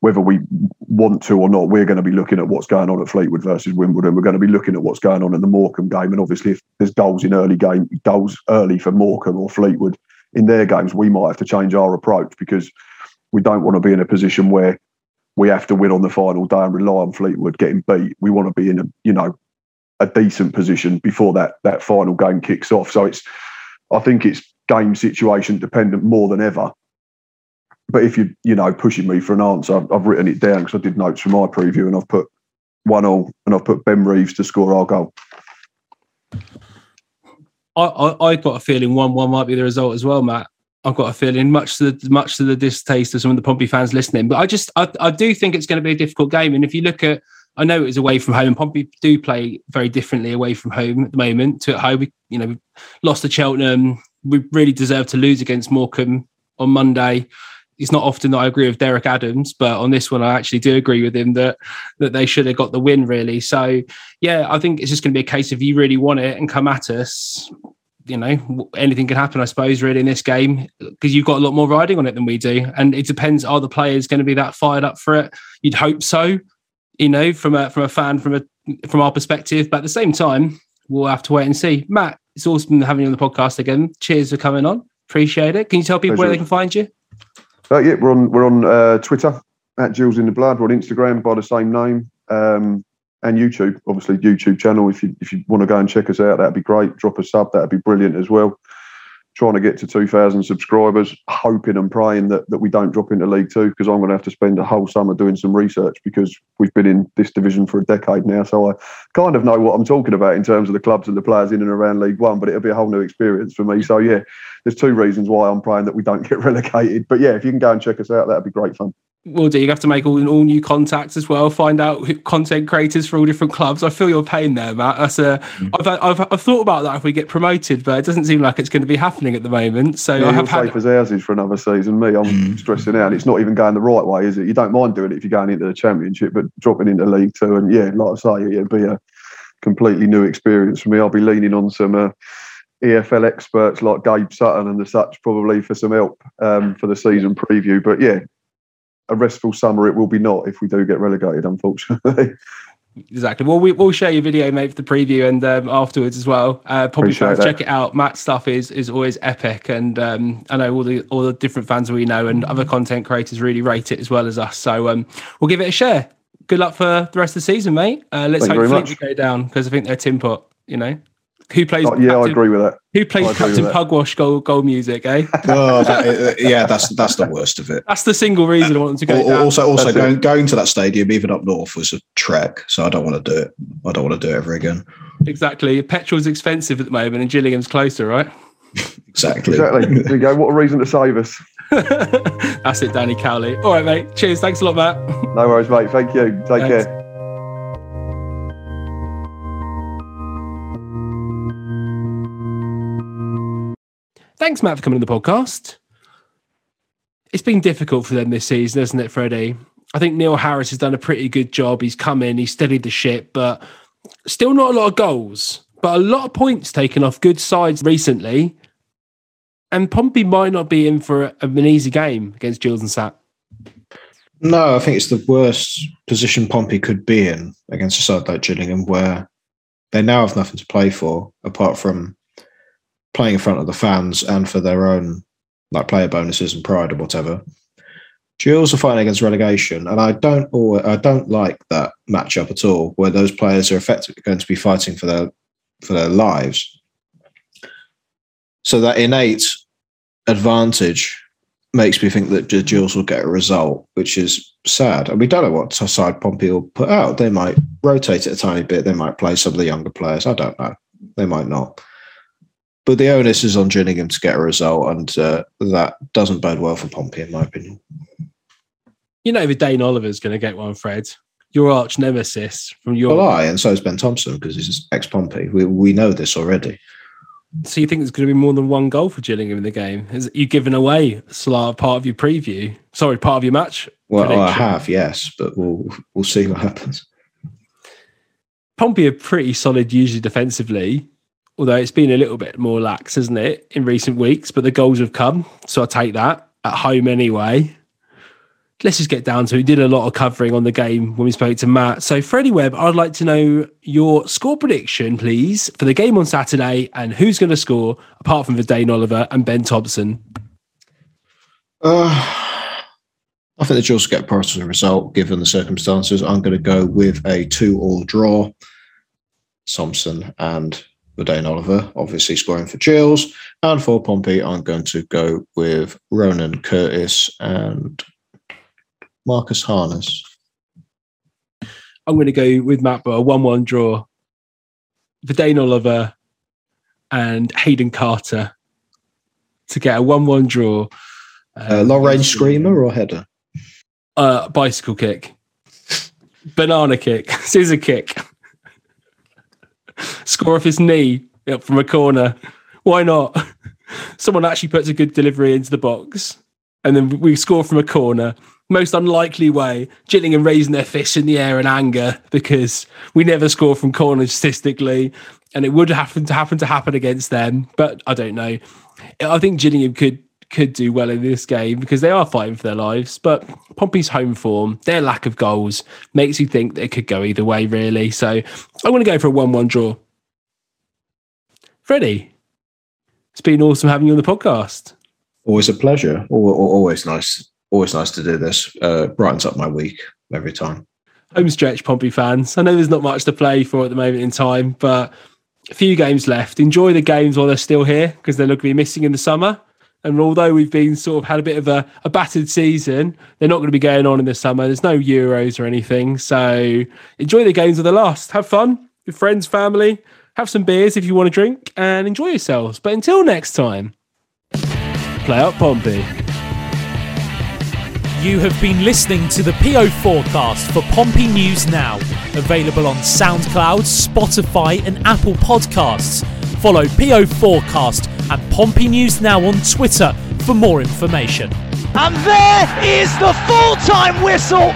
whether we want to or not, we're going to be looking at what's going on at Fleetwood versus Wimbledon. We're going to be looking at what's going on in the Morecambe game, and obviously, if there's goals in early game, goals early for Morecambe or Fleetwood in their games, we might have to change our approach because we don't want to be in a position where we have to win on the final day and rely on Fleetwood getting beat. We want to be in a you know a decent position before that that final game kicks off. So it's I think it's game situation dependent more than ever. But if you you know pushing me for an answer, I've, I've written it down because I did notes for my preview and I've put one all and I've put Ben Reeves to score our goal. I, I, I got a feeling one one might be the result as well, Matt. I've got a feeling, much to the much to the distaste of some of the Pompey fans listening. But I just I, I do think it's going to be a difficult game. And if you look at I know it was away from home. Pompey do play very differently away from home at the moment to at home. We, you know, we lost to Cheltenham. We really deserve to lose against Morecambe on Monday. It's not often that I agree with Derek Adams, but on this one, I actually do agree with him that that they should have got the win. Really, so yeah, I think it's just going to be a case of you really want it and come at us. You know, anything can happen, I suppose, really in this game because you've got a lot more riding on it than we do, and it depends. Are the players going to be that fired up for it? You'd hope so you know, from a from a fan from a from our perspective. But at the same time, we'll have to wait and see. Matt, it's awesome having you on the podcast again. Cheers for coming on. Appreciate it. Can you tell people Pleasure. where they can find you? Uh, yeah, we're on we're on uh, Twitter at Gills in the Blood. We're on Instagram by the same name. Um, and YouTube, obviously YouTube channel. If you if you want to go and check us out, that'd be great. Drop a sub, that'd be brilliant as well trying to get to 2,000 subscribers, hoping and praying that, that we don't drop into League Two because I'm going to have to spend a whole summer doing some research because we've been in this division for a decade now. So I kind of know what I'm talking about in terms of the clubs and the players in and around League One, but it'll be a whole new experience for me. So yeah, there's two reasons why I'm praying that we don't get relegated. But yeah, if you can go and check us out, that'd be great fun will do. You have to make all, all new contacts as well. Find out content creators for all different clubs. I feel your pain there, Matt. That's a. Mm. I've, I've, I've thought about that if we get promoted, but it doesn't seem like it's going to be happening at the moment. So yeah, I have had safe as houses for another season. Me, I'm mm. stressing out. It's not even going the right way, is it? You don't mind doing it if you're going into the championship, but dropping into League Two, and yeah, like I say, it'd be a completely new experience for me. I'll be leaning on some. Uh, EFL experts like Gabe Sutton and the such probably for some help um, for the season preview. But yeah, a restful summer it will be not if we do get relegated, unfortunately. Exactly. Well, we, will share your video, mate, for the preview and um, afterwards as well. Uh, probably fans, check it out. Matt's stuff is is always epic, and um, I know all the all the different fans we know and other content creators really rate it as well as us. So um, we'll give it a share. Good luck for the rest of the season, mate. Uh, let's Thank hope Fleet go down because I think they're tin pot. You know. Who plays? Oh, yeah, Captain, I agree with that. Who plays Captain Pugwash goal goal music? Eh? oh, that, yeah, that's that's the worst of it. That's the single reason I want to go. Down. Also, also going, going to that stadium, even up north, was a trek. So I don't want to do it. I don't want to do it ever again. Exactly. Petrol's expensive at the moment, and Gillingham's closer, right? exactly. Exactly. There you go. What a reason to save us. That's it, Danny Cowley. All right, mate. Cheers. Thanks a lot, Matt. No worries, mate. Thank you. Take Thanks. care. Thanks, Matt, for coming to the podcast. It's been difficult for them this season, hasn't it, Freddie? I think Neil Harris has done a pretty good job. He's come in, he's steadied the ship, but still not a lot of goals, but a lot of points taken off good sides recently. And Pompey might not be in for an easy game against Gills and Sat. No, I think it's the worst position Pompey could be in against a side like Gillingham, where they now have nothing to play for apart from playing in front of the fans and for their own like player bonuses and pride or whatever. Gills are fighting against relegation, and I don't always, I don't like that matchup at all, where those players are effectively going to be fighting for their for their lives. So that innate advantage makes me think that Gills will get a result, which is sad. And we don't know what side Pompey will put out. They might rotate it a tiny bit. They might play some of the younger players. I don't know. They might not. But the onus is on Gillingham to get a result, and uh, that doesn't bode well for Pompey, in my opinion. You know, Vadaine Oliver's going to get one, Fred. Your arch nemesis from your. Well, I, and so is Ben Thompson, because he's ex Pompey. We, we know this already. So you think there's going to be more than one goal for Gillingham in the game? Is you given away a part of your preview? Sorry, part of your match. Well, prediction? I have, yes, but we'll we'll see what happens. Pompey are pretty solid usually defensively, although it's been a little bit more lax, isn't it, in recent weeks? But the goals have come, so I take that at home anyway let's just get down to. We did a lot of covering on the game when we spoke to Matt. So, Freddie Webb, I'd like to know your score prediction, please, for the game on Saturday and who's going to score apart from Vadaine Oliver and Ben Thompson. Uh, I think the will get a positive result given the circumstances. I'm going to go with a two-all draw. Thompson and Vadaine Oliver, obviously scoring for Gills. And for Pompey, I'm going to go with Ronan Curtis and Marcus Harness? I'm going to go with Matt, but a 1 1 draw. For Vadaine Oliver and Hayden Carter to get a 1 1 draw. Uh, long range screamer or header? Uh, bicycle kick, banana kick, scissor kick, score off his knee from a corner. Why not? Someone actually puts a good delivery into the box, and then we score from a corner most unlikely way, Gillingham raising their fists in the air in anger because we never score from corners statistically, and it would happen to happen to happen against them. But I don't know. I think Gillingham could could do well in this game because they are fighting for their lives. But Pompey's home form, their lack of goals, makes you think that it could go either way, really. So I'm going to go for a one-one draw. Freddie, it's been awesome having you on the podcast. Always a pleasure. Always nice always nice to do this. Uh, brightens up my week every time. Home stretch, Pompey fans. I know there's not much to play for at the moment in time, but a few games left. Enjoy the games while they're still here because they're going to be missing in the summer. And although we've been sort of had a bit of a, a battered season, they're not going to be going on in the summer. There's no Euros or anything. So enjoy the games of the last. Have fun with friends, family. Have some beers if you want to drink and enjoy yourselves. But until next time, play up Pompey. You have been listening to the PO forecast for Pompey News Now, available on SoundCloud, Spotify, and Apple Podcasts. Follow PO Forecast and Pompey News Now on Twitter for more information. And there is the full time whistle